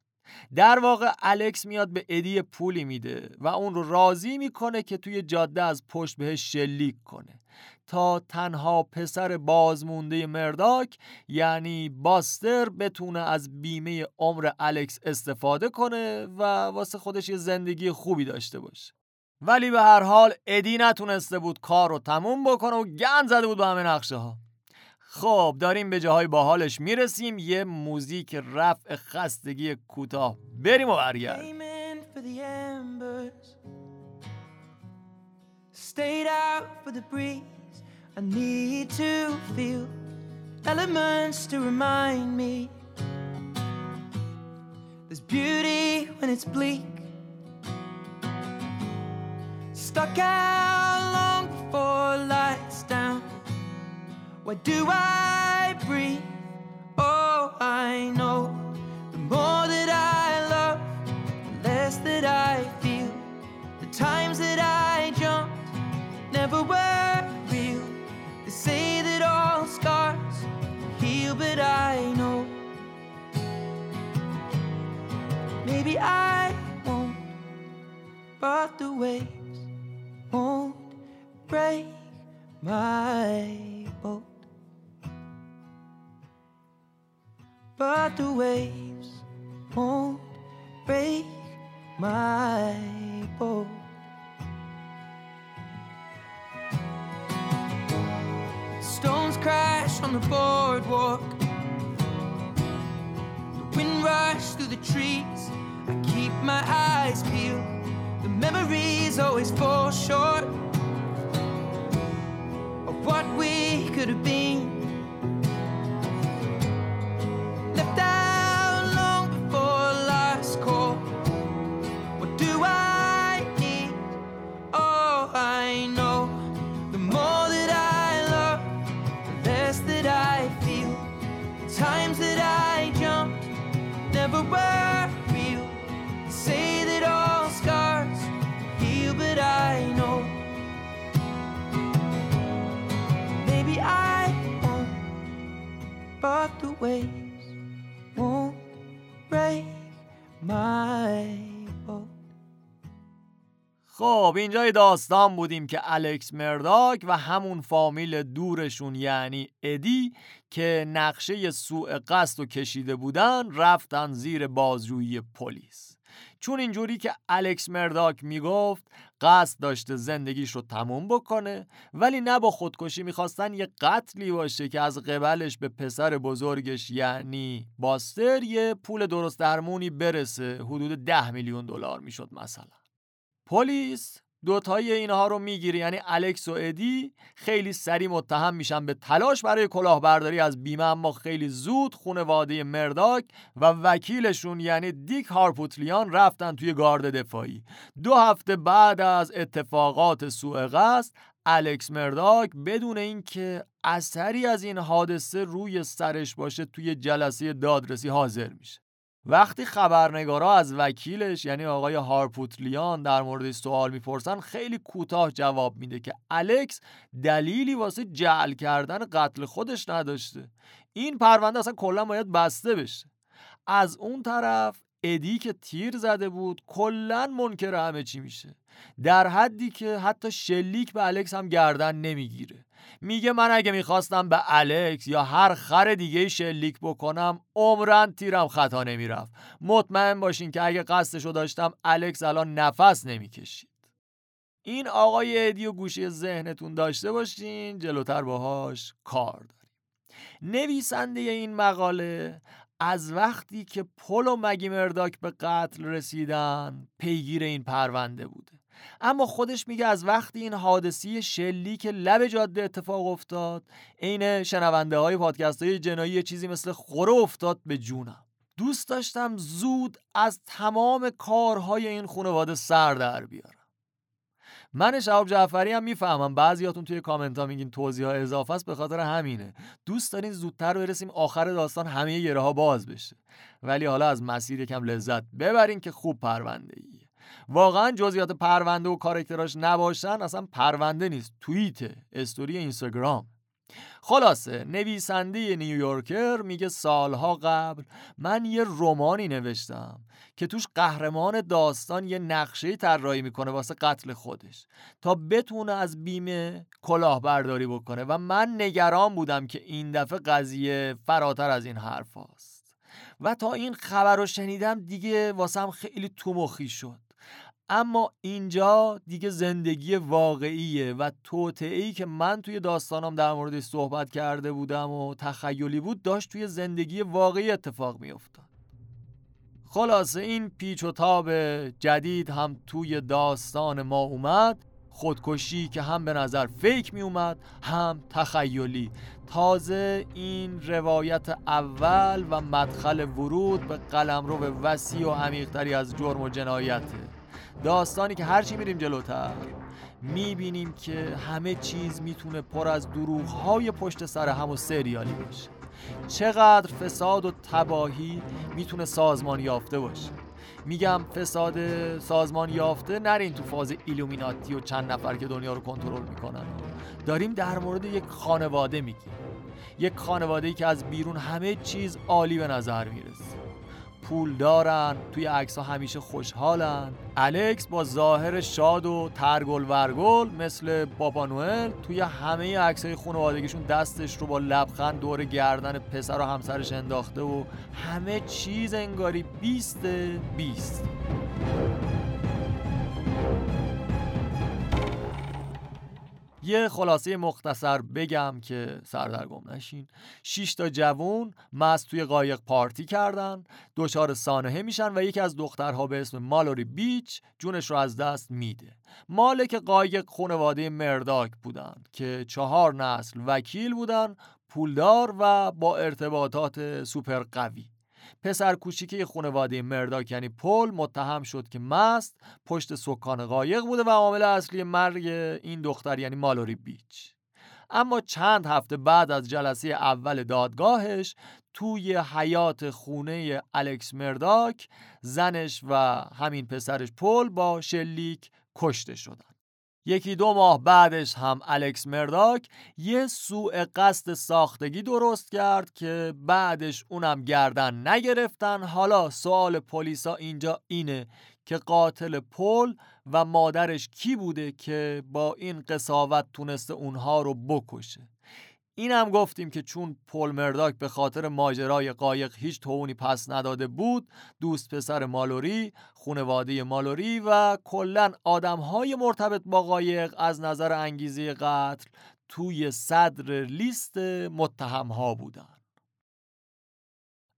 در واقع الکس میاد به ادی پولی میده و اون رو راضی می‌کنه که توی جاده از پشت بهش شلیک کنه. تا تنها پسر بازمونده مرداک یعنی باستر بتونه از بیمه عمر الکس استفاده کنه و واسه خودش یه زندگی خوبی داشته باشه. ولی به هر حال ادی نتونسته بود کار رو تموم بکنه و گند زده بود به همه نقشه ها خب داریم به جاهای باحالش می‌رسیم. یه موزیک رفع خستگی کوتاه. بریم و برگرد. I need to feel elements to remind me there's beauty when it's bleak. Stuck out long before lights down. Why do I breathe? Oh, I know the more that I love, the less that I feel. The times that I jumped never were scars heal, but I know maybe I won't, but the waves won't break my boat. But the waves won't break my boat. Stones on the boardwalk. The wind rushes through the trees. I keep my eyes peeled. The memories always fall short of what we could have been. خب اینجای داستان بودیم که الکس مرداک و همون فامیل دورشون یعنی ادی که نقشه سوء قصد و کشیده بودن رفتن زیر بازجویی پلیس. چون اینجوری که الکس مرداک می‌گفت قصد داشته زندگیش رو تموم بکنه ولی نه با خودکشی می‌خواستن یه قتلی باشه که از قبلش به پسر بزرگش یعنی باستر یه پول درست درمونی برسه. حدود ده میلیون دلار می‌شد مثلا. پلیس دوتای اینها رو می‌گیره یعنی الکس و ادی خیلی سریع متهم میشن به تلاش برای کلاهبرداری از بیمه اما خیلی زود خانواده مرداک و وکیلشون یعنی دیک هارپوتلیان رفتن توی گارد دفاعی. دو هفته بعد از اتفاقات سوء قصد الکس مرداک بدون اینکه اثری از این حادثه روی سرش باشه توی جلسه دادرسی حاضر میشه. وقتی خبرنگارا از وکیلش یعنی آقای هارپوتلیان در مورد سوال می‌پرسن خیلی کوتاه جواب میده که الکس دلیلی واسه جعل کردن قتل خودش نداشته. این پرونده اصلا کلا باید بسته بشه. از اون طرف ادی که تیر زده بود کلا منکر همه چی میشه. در حدی که حتی شلیک به الکس هم گردن نمی‌گیره. میگه من اگه می‌خواستم به الکس یا هر خر دیگه شلیک بکنم عمرن تیرم خطا نمی‌رفت. مطمئن باشین که اگه قصدشو داشتم الکس الان نفس نمی‌کشید. این آقای ادی و گوشی ذهنتون داشته باشین جلوتر باهاش کار داریم. نویسنده این مقاله از وقتی که پل و مگی مرداک به قتل رسیدن پیگیر این پرونده بوده. اما خودش میگه از وقتی این حادثی شلیک لب جاده اتفاق افتاد عین شنونده های پادکست های جنایی چیزی مثل خوره افتاد به جونم. دوست داشتم زود از تمام کارهای این خانواده سر در بیارم. من شهاب جعفری هم می‌فهمم. بعضیاتون توی کامنت ها میگین توضیح ها اضافه است به خاطر همینه. دوست دارین زودتر برسیم آخر داستان همه گره ها باز بشه. ولی حالا از مسیر یکم لذت ببرین که خوب پرونده ایه واقعا جزئیات پرونده و کارکتراش نباشن اصلا پرونده نیست. توییت استوری اینستاگرام. خلاصه نویسنده نیویورکر میگه سالها قبل من یه رومانی نوشتم که توش قهرمان داستان یه نقشه طراحی می‌کنه واسه قتل خودش تا بتونه از بیمه کلاهبرداری بکنه و من نگران بودم که این دفعه قضیه فراتر از این حرف هاست. و تا این خبر رو شنیدم دیگه واسم خیلی تو مخی شد. اما اینجا دیگه زندگی واقعیه و توطعه‌ای که من توی داستانم در موردش صحبت کرده بودم و تخیلی بود داشت توی زندگی واقعی اتفاق میافتاد. خلاصه این پیچ و تاب جدید هم توی داستان ما اومد خودکشی که هم به نظر فیک می اومد هم تخیلی. تازه این روایت اول و مدخل ورود به قلمرو وسیع و عمیقتری از جرم و جنایته. داستانی که هرچی میریم جلوتر می‌بینیم که همه چیز می‌تونه پر از دروغ های پشت سر هم و سریالی باشه. چقدر فساد و تباهی می‌تونه سازمان یافته باشه. میگم فساد سازمان یافته نرین تو فاز ایلومیناتی و چند نفر که دنیا رو کنترل می‌کنن. داریم در مورد یک خانواده میگیم. یک خانواده ای که از بیرون همه چیز عالی به نظر می‌رسه. پول دارن توی عکس ها همیشه خوشحالن. الکس با ظاهر شاد و ترگل ورگل مثل بابا نوئل توی همه عکس های خانوادگیشون دستش رو با لبخند دور گردن پسر و همسرش انداخته و همه چیز انگاری بیست بیست. یه خلاصه مختصر بگم که سردرگم نشین. 6 تا جوون مست توی قایق پارتی کردن. دچار سانحه میشن و یکی از دخترها به اسم مالوری بیچ جونش رو از دست میده. مالک قایق خانواده مرداک بودن که چهار نسل وکیل بودن پولدار و با ارتباطات سوپر قوی پسر کوچیکه خانواده مرداک یعنی پل متهم شد که مست پشت سکان قایق بوده و عامل اصلی مرگ این دختر یعنی مالوری بیچ. اما چند هفته بعد از جلسه اول دادگاهش توی حیات خونه الکس مرداک زنش و همین پسرش پل با شلیک کشته شدن. یکی دو ماه بعدش هم الکس مرداک یه سوء قصد ساختگی درست کرد که بعدش اونم گردن نگرفتن. حالا سوال پلیسا اینجا اینه که قاتل پل و مادرش کی بوده که با این قصاوت تونسته اونها رو بکشه؟ این هم گفتیم که چون پل مرداک به خاطر ماجرای قایق هیچ توونی پس نداده بود دوست پسر مالوری خونواده مالوری و کلا های مرتبط با قایق از نظر انگیزه قتل توی صدر لیست متهم ها بودن.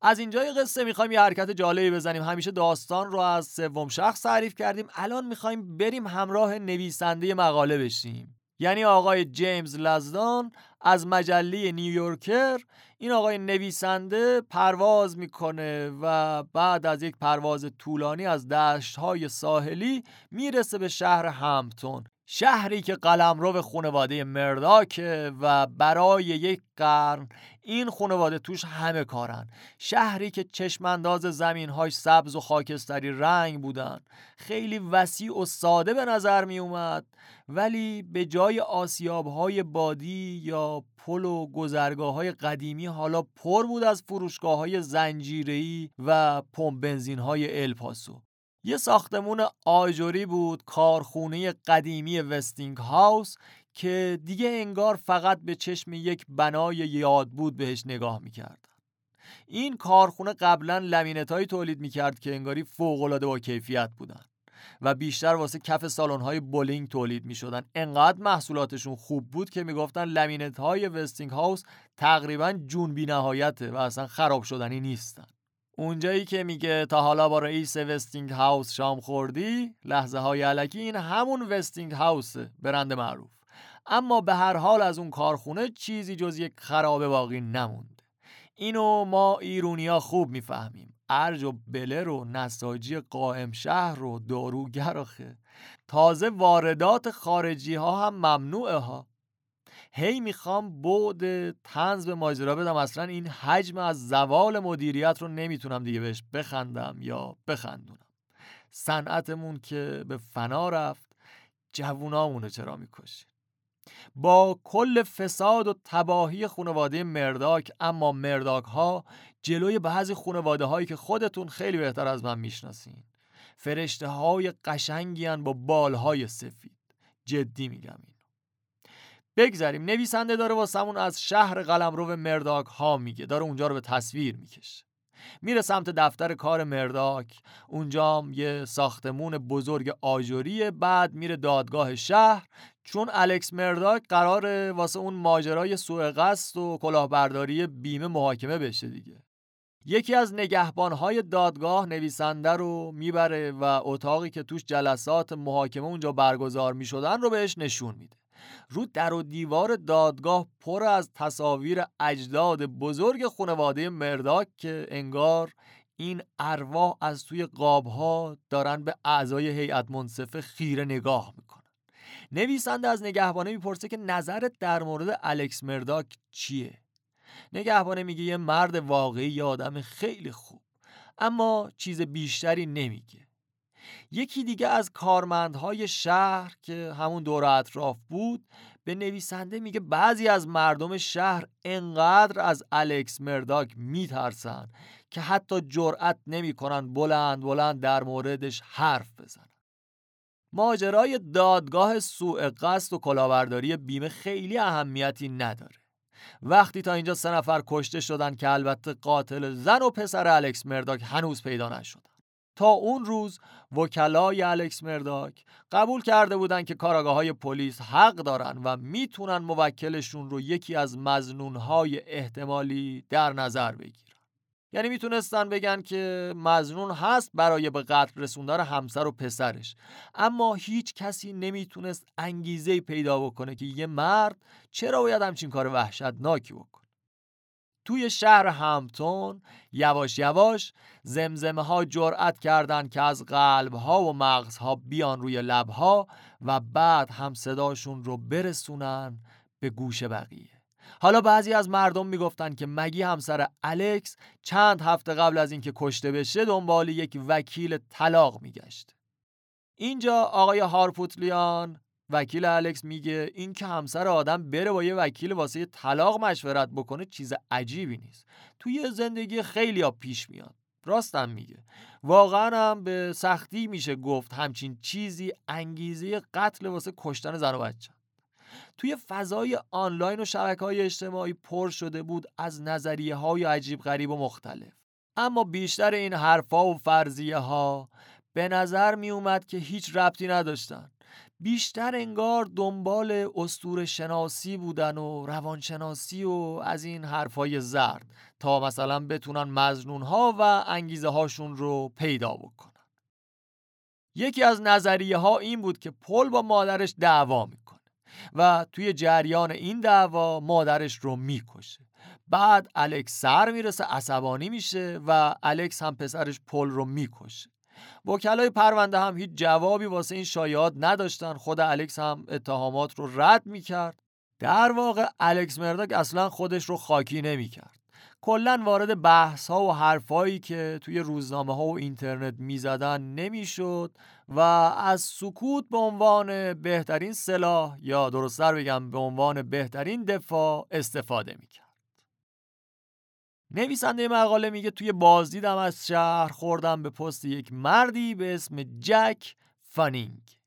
از اینجای قصه می‌خوایم یه حرکت جالبی بزنیم. همیشه داستان رو از سوم شخص تعریف کردیم. الان می‌خوایم بریم همراه نویسنده مقاله بشیم. یعنی آقای جیمز لزدان از مجله نیویورکر این آقای نویسنده پرواز می‌کنه و بعد از یک پرواز طولانی از دشت های ساحلی می‌رسه به شهر همتون شهری که قلمرو خانواده مرداکه و برای یک قرن این خانواده توش همه کارن. شهری که چشمانداز زمینهاش سبز و خاکستری رنگ بودن. خیلی وسیع و ساده به نظر می اومد ولی به جای های بادی یا پل و گذرگاه های قدیمی حالا پر بود از فروشگاه های زنجیری و پمپ بنزین های الپاسو. یه ساختمون آجوری بود کارخونه قدیمی وستینگ هاوس که دیگه انگار فقط به چشم یک بنای یاد بود بهش نگاه می‌کردن این کارخونه قبلا لمینت های تولید می‌کرد که انگاری فوق با کیفیت بودن و بیشتر واسه کف سالن های بولینگ تولید می شدن انقدر محصولاتشون خوب بود که می‌گفتن لمینت های وستینگ هاوس تقریبا جون بی نهایته و اصلا خراب شدنی نیستن. اونجایی که میگه تا حالا با رئیس وستینگ هاوس شام خوردی لحظه های علکی این همون وستینگ هاوسه برند معروف. اما به هر حال از اون کارخونه چیزی جز یک خرابه باقی نموند. اینو ما ایرونیا خوب می‌فهمیم. ارج و بلر و نساجی قائم شهر و داروگر آخه. تازه واردات خارجی ها هم ممنوعه ها. هی می‌خوام بعد تنز به ماجرا بدم. اصلا این حجم از زوال مدیریت رو نمی‌تونم دیگه بهش بخندم یا بخندونم. صنعتمون که به فنا رفت جوونامونو چرا می‌کشیم با کل فساد و تباهی خانواده مرداک اما مرداک ها جلوی بعضی خانواده هایی که خودتون خیلی بهتر از من می‌شناسین فرشته های قشنگی با بال های سفید. جدی میگم این. بگذریم. نویسنده داره واسمون از شهر قلمرو مرداک ها میگه. داره اونجا رو به تصویر می‌کشه. میره سمت دفتر کار مرداک. اونجا یه ساختمون بزرگ آجوریه بعد میره دادگاه شهر. چون الکس مرداک قراره واسه اون ماجرای سوء قصد و کلاهبرداری بیمه محاکمه بشه دیگه. یکی از نگهبانهای دادگاه نویسنده رو می‌بره و اتاقی که توش جلسات محاکمه اونجا برگزار می‌شدن رو بهش نشون میده. رو در و دیوار دادگاه پر از تصاویر اجداد بزرگ خانواده مرداک که انگار این ارواح از توی قابها دارن به اعضای هیئت منصفه خیره نگاه می‌کنن. نویسنده از نگهبانه می‌پرسه که نظرت در مورد الکس مرداک چیه؟ نگهبانه میگه یه مرد واقعی یه آدم خیلی خوب اما چیز بیشتری نمیگه. یکی دیگه از کارمندهای شهر که همون دور اطراف بود به نویسنده میگه بعضی از مردم شهر انقدر از الکس مرداک میترسن که حتی جرأت نمی‌کنن بلند بلند در موردش حرف بزنن. ماجرای دادگاه سوء قصد و کلاهبرداری بیمه خیلی اهمیتی نداره. وقتی تا اینجا سه نفر کشته شدن که البته قاتل زن و پسر الکس مرداک هنوز پیدا نشدن. تا اون روز وکلای الکس مرداک قبول کرده بودن که کاراگاه های پلیس حق دارن و می‌تونن موکلشون رو یکی از مزنونهای احتمالی در نظر بگیرن. یعنی می‌تونستن بگن که مزنون هست برای به قتل رسوندن همسر و پسرش اما هیچ کسی نمی‌تونست انگیزه پیدا بکنه که یه مرد چرا باید همچین کار وحشتناکی بکنه. توی شهر همتون یواش یواش زمزمه ها جرأت کردند که از قلب ها و مغز ها بیان روی لب ها و بعد هم صداشون رو برسونن به گوش بقیه. حالا بعضی از مردم می‌گفتن که مگی همسر الکس چند هفته قبل از اینکه کشته بشه دنبال یک وکیل طلاق میگشت. اینجا آقای هارپوتلیان وکیل الکس میگه این که همسر آدم بره با یه وکیل واسه طلاق مشورت بکنه چیز عجیبی نیست. توی زندگی خیلی ها پیش میاد. راستم میگه. واقعا هم به سختی میشه گفت همچین چیزی انگیزه قتل واسه کشتن زن و بچه. توی فضای آنلاین و شبکه های اجتماعی پر شده بود از نظریه های عجیب غریب و مختلف. اما بیشتر این حرفا و فرضیه ها به نظر می اومد که هیچ ربطی نداشتن. بیشتر انگار دنبال استور شناسی بودن و روانشناسی و از این حرفای زرد تا مثلا بتونن مزنون ها و انگیزه هاشون رو پیدا بکنن. یکی از نظریه ها این بود که پل با مادرش دعوا می‌کنه و توی جریان این دعوا مادرش رو می‌کشه. بعد الکس سر می‌رسه عصبانی میشه و الکس هم پسرش پل رو می‌کشه. وکلای پرونده هم هیچ جوابی واسه این شایعات نداشتن. خود الکس هم اتهامات رو رد می‌کرد. در واقع الکس مرداک اصلا خودش رو خاکی نمی‌کرد. کلا وارد بحث ها و حرفایی که توی روزنامه ها و اینترنت می‌زدن نمی‌شد و از سکوت به عنوان بهترین سلاح یا درستتر بگم به عنوان بهترین دفاع استفاده می‌کرد. نویسنده مقاله میگه توی بازدیدم از شهر خوردم به پست یک مردی به اسم جک فانینگ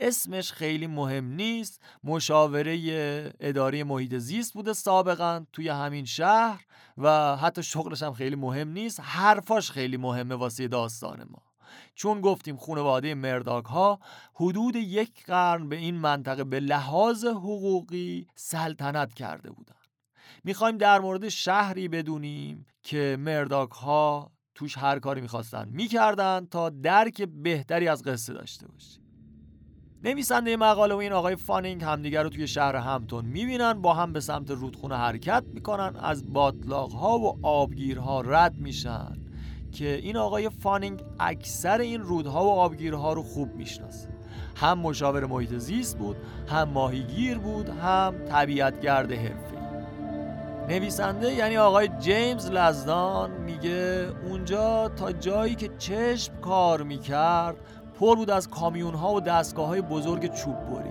اسمش خیلی مهم نیست. مشاوره اداره محیط زیست بوده سابقا توی همین شهر و حتی شغلش هم خیلی مهم نیست. حرفاش خیلی مهمه واسه داستان ما. چون گفتیم خانواده مرداک ها حدود یک قرن به این منطقه به لحاظ حقوقی سلطنت کرده بودن. می‌خوایم در مورد شهری بدونیم که مرداک ها توش هر کاری می‌خواستن می‌کردن تا درک بهتری از قصه داشته باشیم. نویسنده مقاله و این آقای فانینگ همدیگر رو توی شهر همتون می‌بینن با هم به سمت رودخونه حرکت می‌کنن از باطلاق ها و آبگیرها رد میشن که این آقای فانینگ اکثر این رودها و آبگیرها رو خوب می‌شناسه. هم مشاور محیط زیست بود هم ماهیگیر بود هم طبیعتگرد حرفه نویسنده یعنی آقای جیمز لزدان میگه اونجا تا جایی که چشم کار می‌کرد پر بود از کامیون ها و دستگاه های بزرگ چوب بری.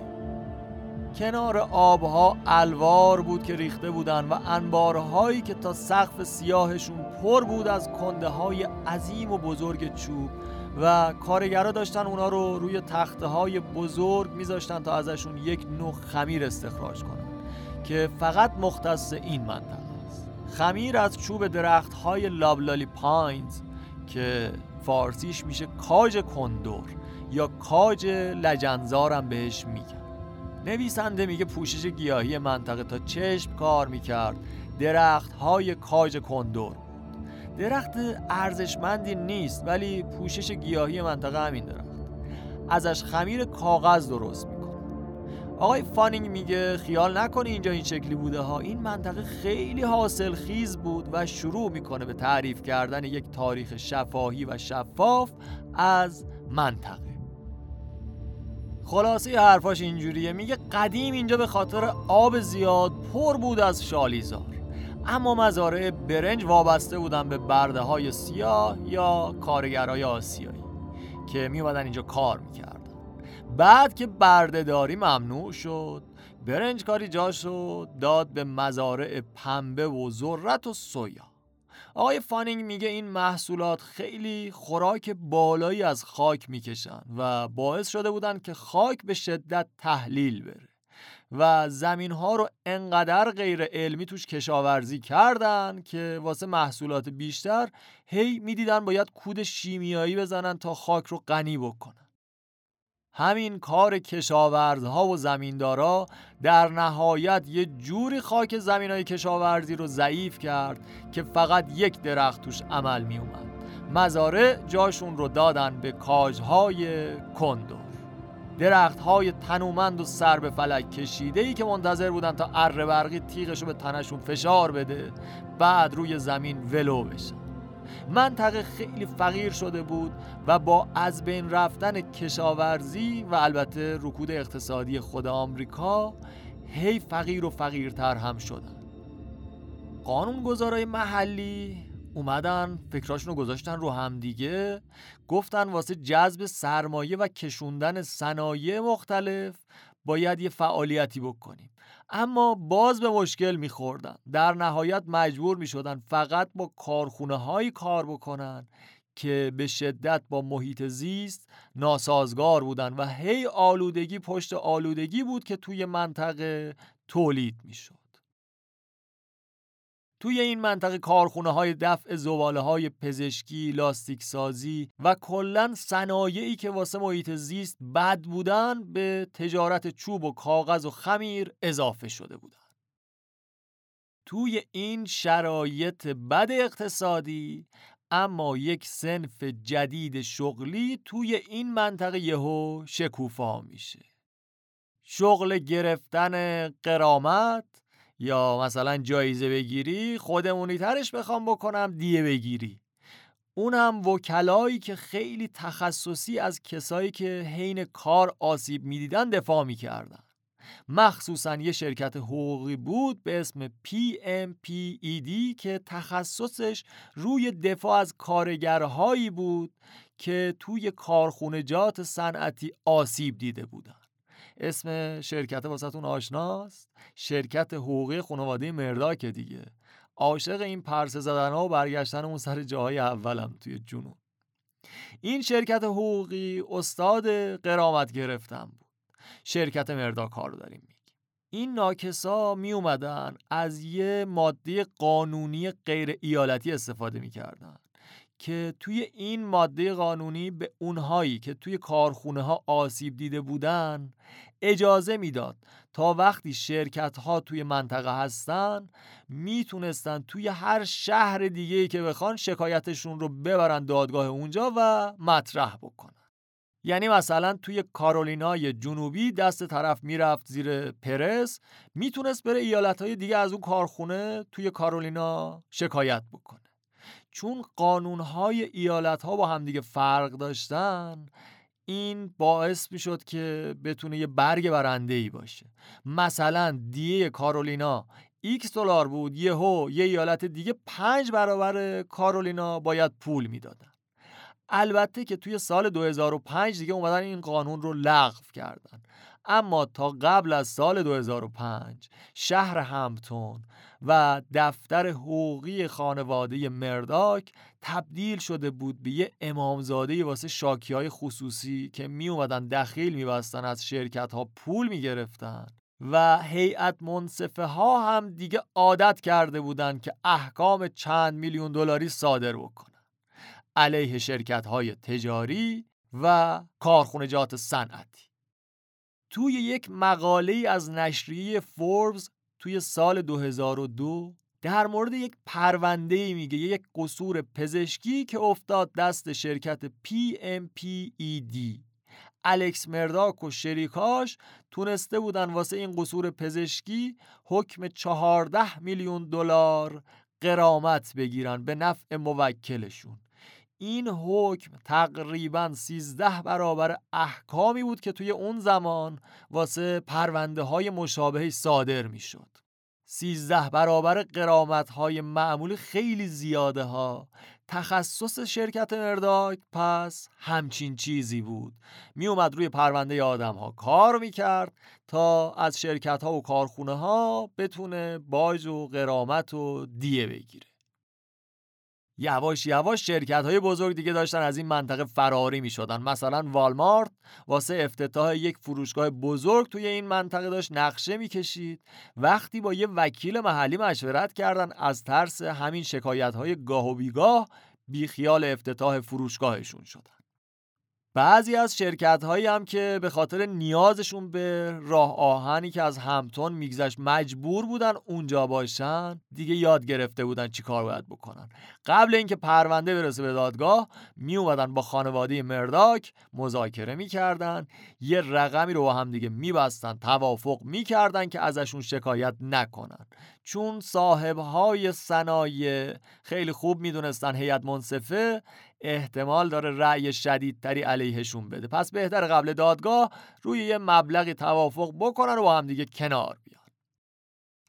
کنار آبها الوار بود که ریخته بودن و انبارهایی که تا سقف سیاهشون پر بود از کنده های عظیم و بزرگ چوب و کارگرا داشتن اونا رو روی تخته های بزرگ میذاشتن تا ازشون یک نوع خمیر استخراج کنن. که فقط مختص این منطقه است. خمیر از چوب درخت های لابلالی پاینز که فارسیش میشه کاج کندور یا کاج لجنزارم بهش میگن. نویسنده میگه پوشش گیاهی منطقه تا چشم کار می‌کرد. درخت های کاج کندور درخت ارزشمندی نیست ولی پوشش گیاهی منطقه همین درخت. ازش خمیر کاغذ درست می‌کنه. آقای فانینگ میگه خیال نکنی اینجا این شکلی بوده ها. این منطقه خیلی حاصل خیز بود و شروع می‌کنه به تعریف کردن یک تاریخ شفاهی و شفاف از منطقه. خلاصه حرفاش اینجوریه. میگه قدیم اینجا به خاطر آب زیاد پر بود از شالیزار. اما مزارع برنج وابسته بودن به برده های سیاه یا کارگرای آسیایی که میومدن اینجا کار می‌کردن. بعد که بردهداری ممنوع شد. برنج کاری جا شد داد به مزارع پنبه و ذرت و سویا. آقای فانینگ میگه این محصولات خیلی خوراک بالایی از خاک می‌کشن و باعث شده بودن که خاک به شدت تحلیل بره و زمین ها رو انقدر غیر علمی توش کشاورزی کردن که واسه محصولات بیشتر هی می‌دیدن باید کود شیمیایی بزنن تا خاک رو غنی بکنن. همین کار کشاورزها و زمیندارا در نهایت یه جوری خاک زمین های کشاورزی رو ضعیف کرد که فقط یک درخت توش عمل می اومد مزارع جاشون رو دادن به کاجهای کندور درخت های تنومند و سر به فلک کشیده ای که منتظر بودن تا اره برقی تیغش رو به تنشون فشار بده بعد روی زمین ولو بشن منطقه خیلی فقیر شده بود و با از بین رفتن کشاورزی و البته رکود اقتصادی خود آمریکا هی فقیر و فقیرتر هم شدن. قانونگذارای محلی اومدن فکراشونو گذاشتن رو همدیگه گفتن واسه جذب سرمایه و کشوندن صنایع مختلف باید یه فعالیتی بکنیم. اما باز به مشکل میخوردن. در نهایت مجبور می‌شدن فقط با کارخونه هایی کار بکنن که به شدت با محیط زیست ناسازگار بودن و هی آلودگی پشت آلودگی بود که توی منطقه تولید می‌شد. توی این منطقه کارخونه های دفع زباله های پزشکی، لاستیک سازی و کلا صنایعی که واسه محیط زیست بد بودن به تجارت چوب و کاغذ و خمیر اضافه شده بودن. توی این شرایط بد اقتصادی اما یک سنف جدید شغلی توی این منطقه یهو شکوفا میشه. شغل گرفتن قرامت یا مثلا جایزه بگیری خودمونی ترش بخوام بکنم دیه بگیری. اونم وکلایی که خیلی تخصصی از کسایی که حین کار آسیب می‌دیدن دفاع می‌کردن. مخصوصا یه شرکت حقوقی بود به اسم PMPED که تخصصش روی دفاع از کارگرهایی بود که توی کارخونجات صنعتی آسیب دیده بودن. اسم شرکت واسهتون آشناست؟ شرکت حقوقی خانواده مرداک دیگه. عاشق این پرسه زدن ها و برگشتن اون سر جاهای اولم توی جنوب. این شرکت حقوقی استاد قرامت گرفتن بود. شرکت مرداک ها رو داریم میگیم. این ناکسا می اومدن از یه ماده قانونی غیر ایالتی استفاده می‌کردن که توی این ماده قانونی به اونهایی که توی کارخونه ها آسیب دیده بودن اجازه می‌داد تا وقتی شرکت ها توی منطقه هستن می‌تونستن توی هر شهر دیگه که بخوان شکایتشون رو ببرن دادگاه اونجا و مطرح بکنن. یعنی مثلا توی کارولینای جنوبی دست طرف می‌رفت زیر پرس می‌تونست بره ایالت های دیگه از اون کارخونه توی کارولینا شکایت بکنه. چون قانونهای ایالت ها با همدیگه فرق داشتن این باعث می شد که بتونه یه برگ برنده ای باشه. مثلا دیه کارولینا X دلار بود یهو یه ایالت دیگه پنج برابر کارولینا باید پول می‌دادن. البته که توی سال 2005 دیگه اومدن این قانون رو لغو کردن. اما تا قبل از سال 2005 شهر همتون و دفتر حقوقی خانواده مرداک تبدیل شده بود به یه امامزاده واسه شاکی های خصوصی که می اومدن دخیل می بستن از شرکت ها پول می گرفتن و هیئت منصفه ها هم دیگه عادت کرده بودن که احکام چند میلیون دلاری صادر بکنن. علیه شرکت های تجاری و کارخونجات صنعتی. توی یک مقاله از نشریه فوربس توی سال 2002 در مورد یک پرونده میگه یک قصور پزشکی که افتاد دست شرکت PMPED الکس مرداک و شریکاش تونسته بودن واسه این قصور پزشکی حکم 14 میلیون دلار قرامت بگیرن به نفع موکلشون این حکم تقریبا 13 برابر احکامی بود که توی اون زمان واسه پرونده های مشابهی صادر می‌شد. 13 برابر قرامت های معمولی خیلی زیاده ها. تخصص شرکت مرداک پس همچین چیزی بود. می اومد روی پرونده آدم ها کار می‌کرد تا از شرکت ها و کارخونه ها بتونه باج و قرامت و دیه بگیره. یواش یواش شرکت های بزرگ دیگه داشتن از این منطقه فراری می شدن مثلا والمارت واسه افتتاح یک فروشگاه بزرگ توی این منطقه داشت نقشه می کشید وقتی با یه وکیل محلی مشورت کردن از ترس همین شکایت های گاه و بیگاه بیخیال افتتاح فروشگاهشون شدن. بعضی از شرکت هایی هم که به خاطر نیازشون به راه آهنی که از همتون میگذشت مجبور بودن اونجا باشن دیگه یاد گرفته بودن چی کار باید بکنن. قبل اینکه پرونده برسه به دادگاه می اومدن با خانواده مرداک مذاکره می‌کردن. یه رقمی رو با هم دیگه میبستن توافق می‌کردن که ازشون شکایت نکنن. چون صاحب های صنایع خیلی خوب می‌دونستن هیئت منصفه احتمال داره رأی شدیدتری علیهشون بده. پس بهتر قبل دادگاه روی یه مبلغی توافق بکنن و با هم دیگه کنار بیان.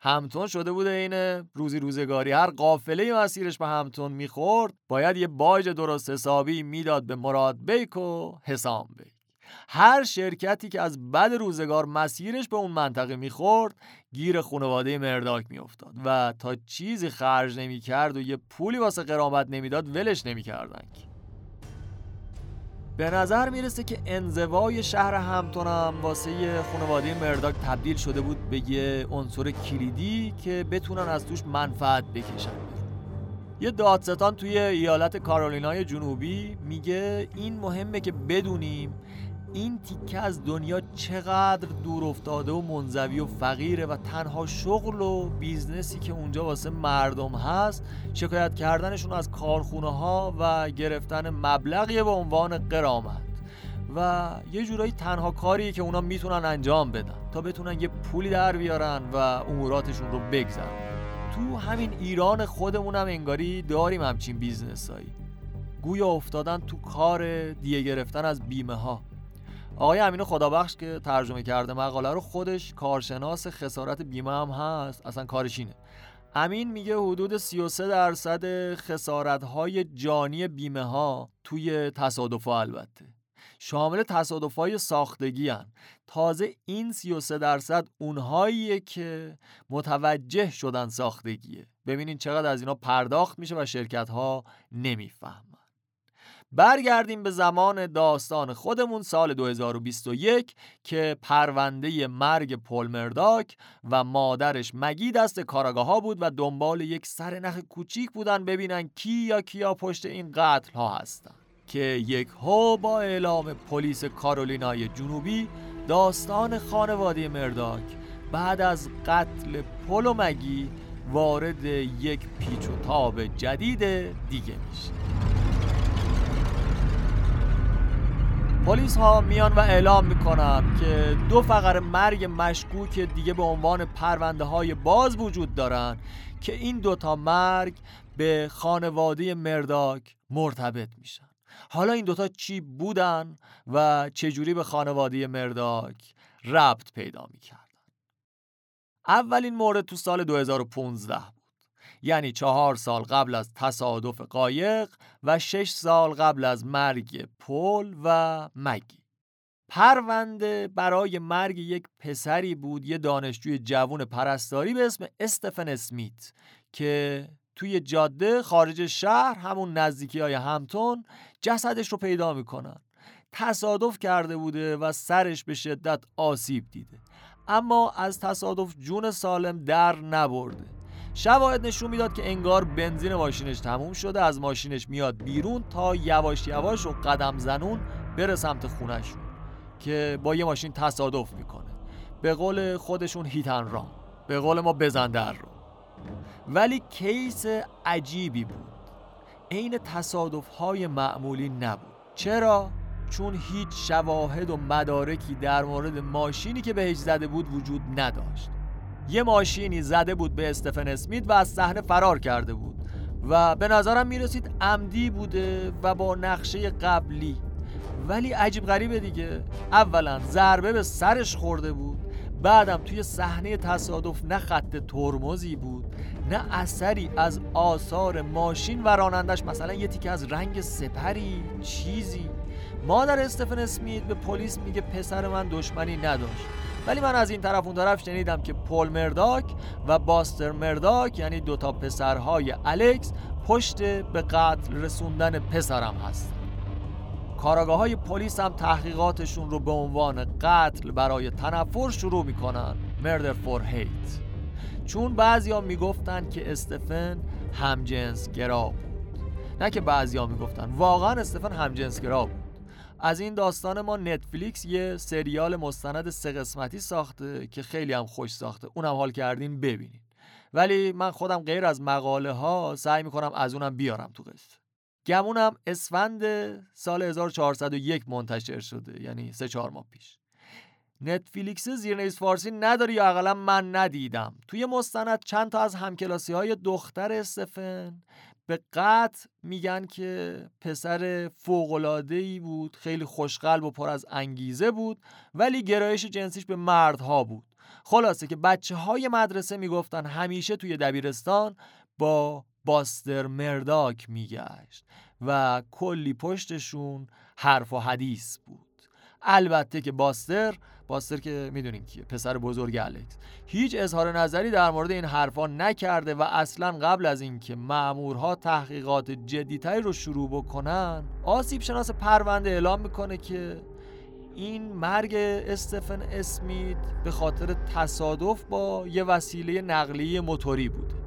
همتون شده بوده این روزی روزگاری. هر قافله مسیرش به همتون می‌خورد باید یه باج درست حسابی می‌داد به مراد بیک و حسام بیک. هر شرکتی که از بد روزگار مسیرش به اون منطقه می‌خورد گیر خانواده مرداک میافتاد و تا چیزی خرج نمی‌کرد و یه پولی واسه قرامت نمی‌داد ولش نمی‌کردن. به نظر می‌رسه که انزوای شهر همتونم واسه خانواده مرداک تبدیل شده بود به یه عنصر کلیدی که بتونن از توش منفعت بکشن. یه دادستان توی ایالت کارولینای جنوبی میگه این مهمه که بدونیم این تیکه از دنیا چقدر دور افتاده و منزوی و فقیره و تنها شغل و بیزنسی که اونجا واسه مردم هست شکایت کردنشون از کارخونه ها و گرفتن مبلغی به عنوان غرامت. و یه جورایی تنها کاری که اونا می‌تونن انجام بدن تا بتونن یه پولی در بیارن و اموراتشون رو بگذرن تو همین ایران خودمونم انگاری داریم همچین بیزنسایی. گویا افتادن تو کار دیگه گرفتن از بیمه ها آقای امین خدابخش که ترجمه کرده مقاله رو خودش کارشناس خسارت بیمه هم هست اصلا کارشینه امین میگه حدود 33 درصد خسارت های جانی بیمه ها توی تصادف البته. شامل تصادف های ساختگی هن. تازه این 33 درصد اونهاییه که متوجه شدن ساختگیه. ببینین چقدر از اینا پرداخت میشه و شرکت ها نمیفهم برگردیم به زمان داستان خودمون سال 2021 که پرونده مرگ پل مرداک و مادرش مگی دست کاراگاه ها بود و دنبال یک سرنخ کوچیک بودن ببینن کی یا کیا پشت این قتل ها هستن. که یک هو با اعلام پلیس کارولینای جنوبی داستان خانواده مرداک بعد از قتل پل و مگی وارد یک پیچ و تاب جدید دیگه میشه. پلیس ها میان و اعلام می‌کنن که دو فقر مرگ مشکوک دیگه به عنوان پرونده های باز وجود دارن که این دوتا مرگ به خانواده مرداک مرتبط میشن. حالا این دوتا چی بودن و چجوری به خانواده مرداک ربط پیدا می‌کردن؟ اولین مورد تو سال 2015 یعنی چهار سال قبل از تصادف قایق و شش سال قبل از مرگ پل و مگی. پرونده برای مرگ یک پسری بود یه دانشجوی جوون پرستاری به اسم استفن اسمیت که توی جاده خارج شهر همون نزدیکی های همتون جسدش رو پیدا می‌کنن. تصادف کرده بوده و سرش به شدت آسیب دیده. اما از تصادف جون سالم در نبرده. شواهد نشون می‌داد که انگار بنزین ماشینش تموم شده از ماشینش میاد بیرون تا یواش یواش و قدم زنون بره سمت خونشون که با یه ماشین تصادف می‌کنه. به قول خودشون هیتن رام به قول ما بزن در رو ولی کیس عجیبی بود. عین تصادف های معمولی نبود. چرا؟ چون هیچ شواهد و مدارکی در مورد ماشینی که بهش زده بود وجود نداشت. یه ماشینی زده بود به استفن اسمیت و از صحنه فرار کرده بود و به نظرم می‌رسید عمدی بوده و با نقشه قبلی. ولی عجیب غریبه دیگه. اولا ضربه به سرش خورده بود. بعدم توی صحنه تصادف نه خط ترمزی بود نه اثری از آثار ماشین و رانندش مثلا یه تیکه از رنگ سپری چیزی. مادر استفن اسمیت به پلیس میگه پسر من دشمنی نداشت. ولی من از این طرف اون طرف شنیدم که پل مرداک و باستر مرداک یعنی دوتا پسرهای الکس پشت به قتل رسوندن پسرم هست. کاراگاه های پلیس هم تحقیقاتشون رو به عنوان قتل برای تنفر شروع می‌کنن. مردر فور هیت چون بعضیا می‌گفتن که استفن همجنس گرا بود. نه که بعضیا می‌گفتن واقعا استفن همجنس گرا بود. از این داستان ما نتفلیکس یه سریال مستند سه قسمتی ساخته که خیلی هم خوش ساخته. اونم حال کردین ببینین. ولی من خودم غیر از مقاله ها سعی می‌کنم از اونم بیارم تو قصه گمونم اسفند سال 1401 منتشر شده یعنی سه چهار ماه پیش. نتفلیکس زیرنویس فارسی نداری یا اقلا من ندیدم. توی مستند چند تا از همکلاسی های دختر استفن به قطع میگن که پسر ای بود خیلی خوشقلب و پر از انگیزه بود ولی گرایش جنسیش به مردها بود. خلاصه که بچه های مدرسه می‌گفتن همیشه توی دبیرستان با باستر مرداک میگشت و کلی پشتشون حرف و حدیث بود. البته که باستر باستر که می‌دونیم کیه پسر بزرگ الکس. هیچ اظهار نظری در مورد این حرفا نکرده و اصلا قبل از اینکه مامورها تحقیقات جدیتری رو شروع بکنن آسیب شناس پرونده اعلام می‌کنه که این مرگ استفن اسمیت به خاطر تصادف با یه وسیله نقلیه موتوری بوده.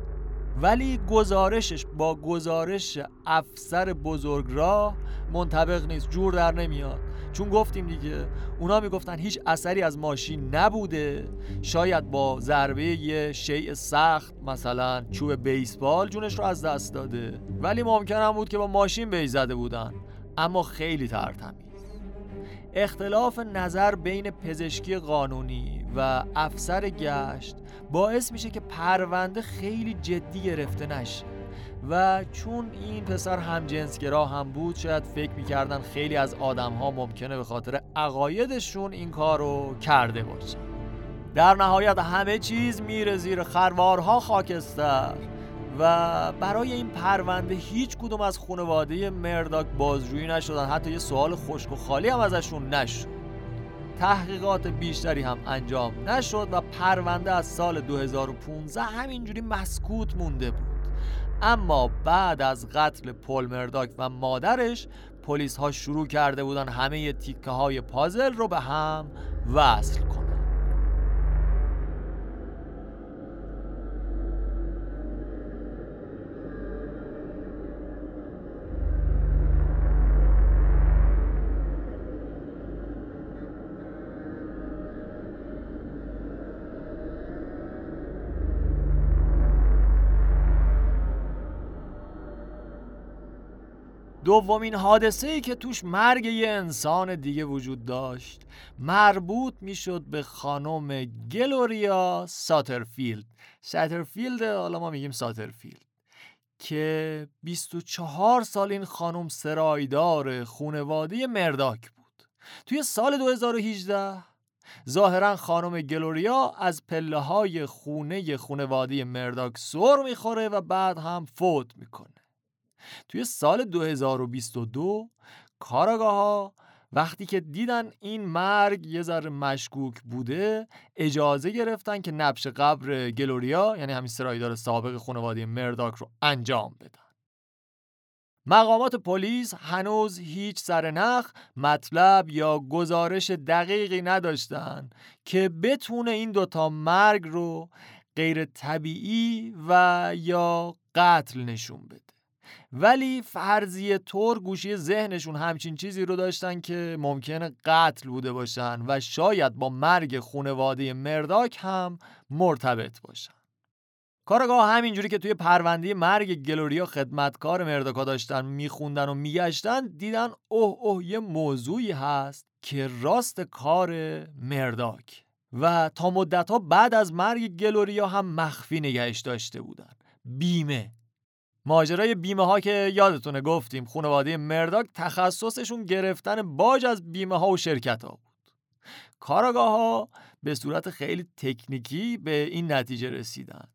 ولی گزارشش با گزارش افسر بزرگراه منطبق نیست جور در نمیاد. چون گفتیم دیگه اونا می‌گفتن هیچ اثری از ماشین نبوده. شاید با ضربه یه شیء سخت مثلا چوب بیسبال جونش رو از دست داده. ولی ممکن هم بود که با ماشین بهش زده بودن. اما خیلی ترتمیز. اختلاف نظر بین پزشکی قانونی و افسر گشت باعث میشه که پرونده خیلی جدی گرفته نشه. و چون این پسر هم جنسگرا هم بود شاید فکر می‌کردن خیلی از آدم ها ممکنه به خاطر عقایدشون این کار رو کرده باشن در نهایت همه چیز میره زیر خروارها خاکستر. و برای این پرونده هیچ کدوم از خانواده مرداک بازجویی نشدن. حتی یه سوال خشک و خالی هم ازشون نشد. تحقیقات بیشتری هم انجام نشد و پرونده از سال 2015 همینجوری مسکوت مونده بود. اما بعد از قتل پل مرداک و مادرش پلیس ها شروع کرده بودن همه تیکه های پازل رو به هم وصل کنن. دومین حادثه ای که توش مرگ یه انسان دیگه وجود داشت مربوط می‌شد به خانم گلوریا ساترفیلد. ساترفیلد حالا ما میگیم ساترفیلد که 24 سال این خانم سرایدار خونواده مرداک بود. توی سال 2018 ظاهرا خانم گلوریا از پله های خونه خونواده مرداک سر می‌خوره و بعد هم فوت می‌کنه. توی سال 2022 کاراگاه ها وقتی که دیدن این مرگ یه ذره مشکوک بوده اجازه گرفتن که نبش قبر گلوریا یعنی همین سرایدار سابق خانواده مرداک رو انجام بدن. مقامات پلیس هنوز هیچ سرنخ مطلب یا گزارش دقیقی نداشتن که بتونه این دوتا مرگ رو غیر طبیعی و یا قتل نشون بده. ولی فرضیه طور گوشی ذهنشون همچین چیزی رو داشتن که ممکنه قتل بوده باشن و شاید با مرگ خونواده مرداک هم مرتبط باشن. کارگاه همینجوری که توی پرونده مرگ گلوریا خدمتکار مرداکا داشتن میخوندن و میگشتن دیدن اوه اوه یه موضوعی هست که راست کار مرداک. و تا مدت ها بعد از مرگ گلوریا هم مخفی نگهش داشته بودن. بیمه. ماجرای بیمه ها که یادتونه گفتیم خانواده مرداک تخصصشون گرفتن باج از بیمه ها و شرکت ها بود. کاراگاه ها به صورت خیلی تکنیکی به این نتیجه رسیدن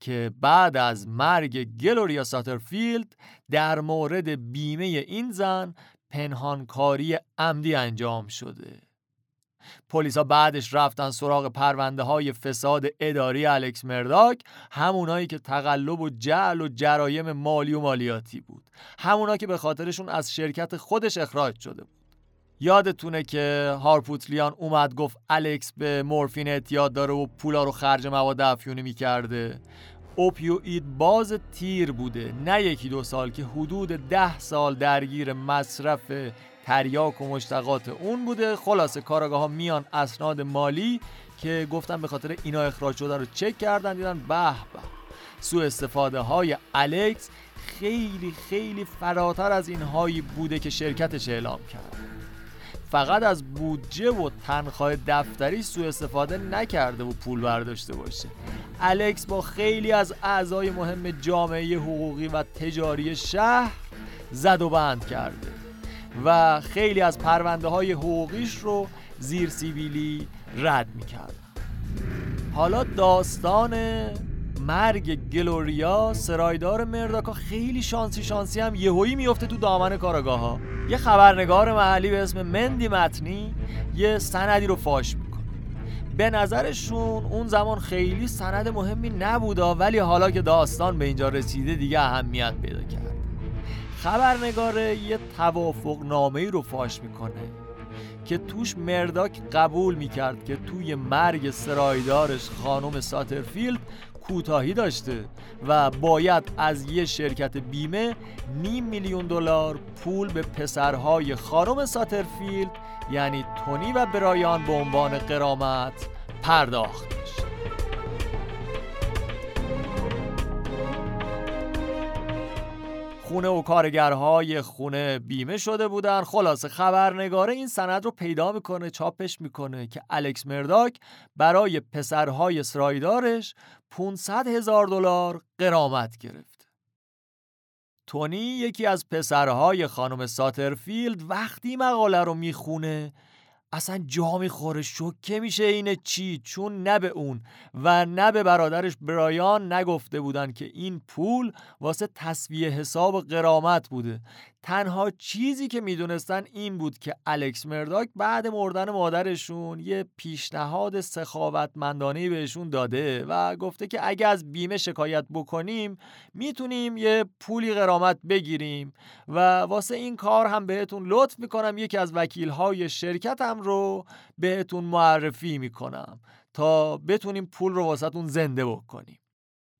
که بعد از مرگ گلوریا ساترفیلد در مورد بیمه این زن پنهانکاری عمدی انجام شده. پلیسا بعدش رفتن سراغ پرونده های فساد اداری الکس مرداک همونایی که تقلب و جعل و جرایم مالی و مالیاتی بود. همونا که به خاطرشون از شرکت خودش اخراج شده بود. یادتونه که هارپوتلیان اومد گفت الکس به مورفین اعتیاد داره و پولا رو خرج مواد افیونی می‌کرده. اوپیوید باز تیر بوده. نه یکی دو سال که حدود ده سال درگیر مصرف تریاک و مشتقات اون بوده. خلاصه کارگاه ها میان اسناد مالی که گفتن به خاطر اینا اخراج شده رو چک کردن دیدن به به. سو استفاده های الکس خیلی خیلی فراتر از اینهایی بوده که شرکتش اعلام کرد. فقط از بودجه و تنخواه دفتری سو استفاده نکرده و پول برداشته باشه. الکس با خیلی از اعضای مهم جامعه حقوقی و تجاری شهر زد و بند کرده. و خیلی از پرونده های حقوقیش رو زیر سیبیلی رد می‌کرد. حالا داستان مرگ گلوریا سرایدار مرداکا خیلی شانسی شانسی هم یهویی میفته تو دامن کاراگاه ها یه خبرنگار محلی به اسم مندی متنی یه سندی رو فاش می‌کنه. به نظرشون اون زمان خیلی سند مهمی نبوده ولی حالا که داستان به اینجا رسیده دیگه اهمیت پیدا کرد. خبرنگاره یه توافق نامه رو فاش می‌کنه که توش مرداک قبول می‌کرد که توی مرگ سرایدارش خانم ساترفیلد کوتاهی داشته و باید از یه شرکت بیمه نیم میلیون دلار پول به پسرهای خانم ساترفیلد یعنی تونی و برایان به عنوان قرامت پرداخت خونه و کارگرهای خونه بیمه شده بودن. خلاصه خبرنگاره این سند رو پیدا می‌کنه چاپش می‌کنه که الکس مرداک برای پسرهای سرایدارش 500 هزار دلار قرامت گرفت. تونی یکی از پسرهای خانم ساترفیلد وقتی مقاله رو می‌خونه اصلا جا می‌خوره شکه میشه اینه چی؟ چون نه به اون و نه به برادرش برایان نگفته بودن که این پول واسه تصویه حساب قرامت بوده. تنها چیزی که می‌دونستن این بود که الکس مرداک بعد مردن مادرشون یه پیشنهاد سخاوتمندانه بهشون داده و گفته که اگه از بیمه شکایت بکنیم می‌تونیم یه پولی قرامت بگیریم و واسه این کار هم بهتون لطف می‌کنم یکی از وکیلهای شرکتم رو بهتون معرفی می‌کنم تا بتونیم پول رو واسهتون زنده بکنیم.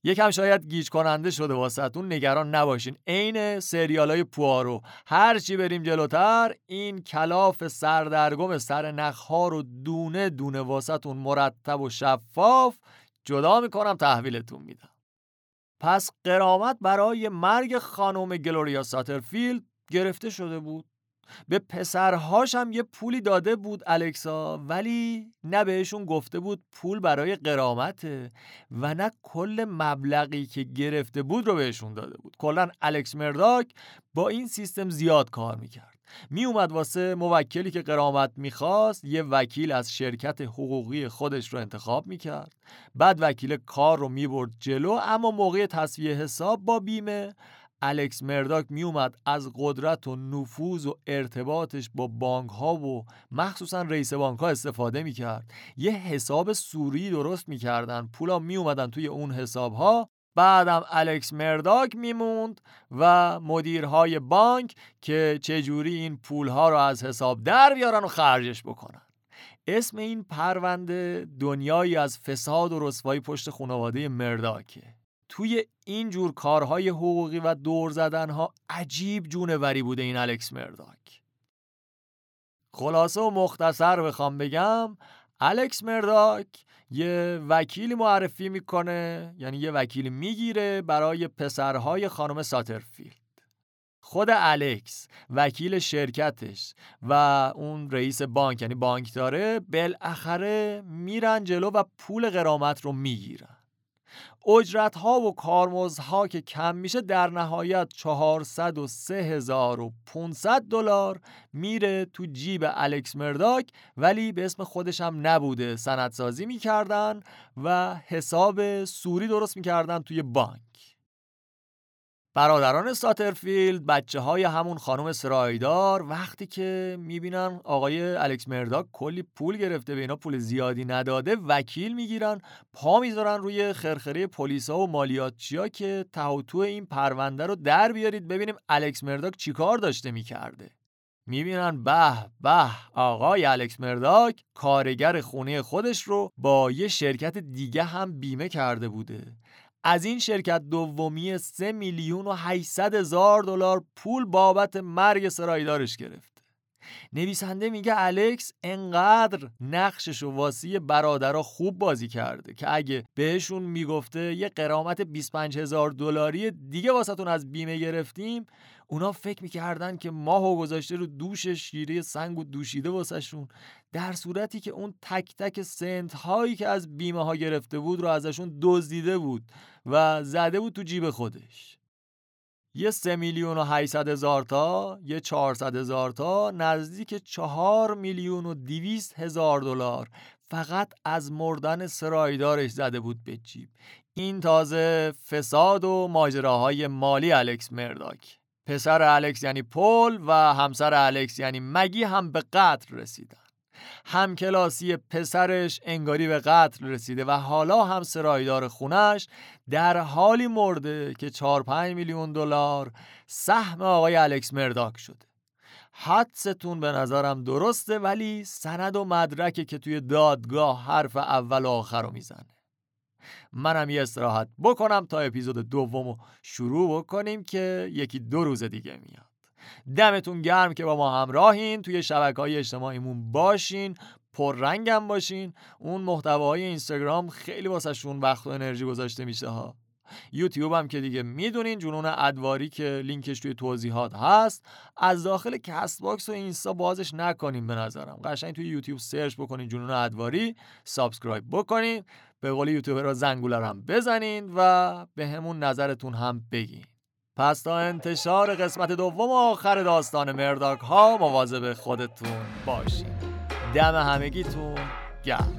یکم شاید گیج کننده شده واسهتون نگران نباشین. عین سریال های پوارو هر چی بریم جلوتر این کلاف سردرگم سر نخها رو دونه دونه واسهتون مرتب و شفاف جدا می‌کنم تحویلتون میدم. پس قرامت برای مرگ خانم گلوریا ساترفیلد گرفته شده بود. به پسرهاش هم یه پولی داده بود الکسا ولی نه بهشون گفته بود پول برای قرامته و نه کل مبلغی که گرفته بود رو بهشون داده بود. کلا الکس مرداک با این سیستم زیاد کار می‌کرد. می اومد واسه موکلی که قرامت می‌خواست یه وکیل از شرکت حقوقی خودش رو انتخاب می‌کرد. بعد وکیل کار رو می‌برد جلو اما موقع تصویه حساب با بیمه الکس مرداک میومد از قدرت و نفوذ و ارتباطش با بانک ها و مخصوصا رئیس بانک ها استفاده می‌کرد. یه حساب سوری درست می‌کردن. پولا میومدن توی اون حساب ها بعدم الکس مرداک میموند و مدیرهای بانک که چجوری این پولها رو از حساب در بیارن و خرجش بکنن. اسم این پرونده دنیایی از فساد و رسوایی پشت خانواده مرداکه. توی این جور کارهای حقوقی و دور زدنها عجیب جونوری بوده این الکس مرداک. خلاصه و مختصر بخوام بگم الکس مرداک یه وکیلی معرفی می‌کنه یعنی یه وکیلی می‌گیره برای پسرهای خانم ساترفیلد. خود الکس وکیل شرکتش و اون رئیس بانک یعنی بانکداره بالاخره میرن جلو و پول قرامت رو می‌گیرن. اجرت ها و کارمزدها که کم میشه در نهایت 403500 دلار میره تو جیب الکس مرداک ولی به اسم خودش هم نبوده سندسازی می‌کردن و حساب سوری درست می‌کردن توی بانک. برادران ساترفیلد بچه های همون خانم سرایدار وقتی که می‌بینن آقای الکس مرداک کلی پول گرفته به اینا پول زیادی نداده وکیل می‌گیرن پا می‌ذارن روی خرخره پلیسا و مالیاتچیا که تهوتو این پرونده رو در بیارید ببینیم الکس مرداک چیکار داشته می‌کرده. می‌بینن به به آقای الکس مرداک کارگر خونه خودش رو با یه شرکت دیگه هم بیمه کرده بوده. از این شرکت دومی 3 میلیون و 800 هزار دلار پول بابت مرگ سرایدارش گرفت. نویسنده میگه الکس انقدر نقشش و واسی برادرها خوب بازی کرده که اگه بهشون می‌گفته یه قرامت 25 هزار دلاری دیگه واسهتون از بیمه گرفتیم اونا فکر می‌کردن که ماهو گذاشته رو دوش شیره سنگ و دوشیده واسهشون. در صورتی که اون تک تک سنت هایی که از بیمه ها گرفته بود رو ازشون دزدیده بود و زده بود تو جیب خودش. یه سه میلیون و 800 هزار تا یه 400 هزار تا نزدیک چهار میلیون و دیویست هزار دلار. فقط از مردن سرایدارش زده بود به جیب. این تازه فساد و ماجراهای مالی الکس مرداک. پسر الکس یعنی پل و همسر الکس یعنی مگی هم به قتل رسیدن. همکلاسی پسرش انگاری به قتل رسیده و حالا هم سرایدار خونش در حالی مرده که 4 5 میلیون دلار سهم آقای الکس مرداک شده حدستون به نظرم درسته ولی سند و مدرکه که توی دادگاه حرف اول و آخر رو می‌زنه. منم یه استراحت بکنم تا اپیزود دوم شروع بکنیم که یکی دو روز دیگه میاد. دمتون گرم که با ما همراهین. توی شبکه های اجتماعیمون باشین پررنگم باشین. اون محتواهای اینستاگرام خیلی واسهشون وقت و انرژی گذاشته میشه ها. یوتیوب هم که دیگه می‌دونین جنون ادواری که لینکش توی توضیحات هست. از داخل کست باکس و اینستا بازش نکنیم به نظرم. قشنگ توی یوتیوب سرچ بکنین جنون ادواری سابسکرایب بکنین به قول یوتیوبر را زنگوله هم بزنین و به همون نظرتون هم بگین. پس تا انتشار قسمت دوم و آخر داستان مرداک ها مواظب خودتون باشین دم همگیتون گرم.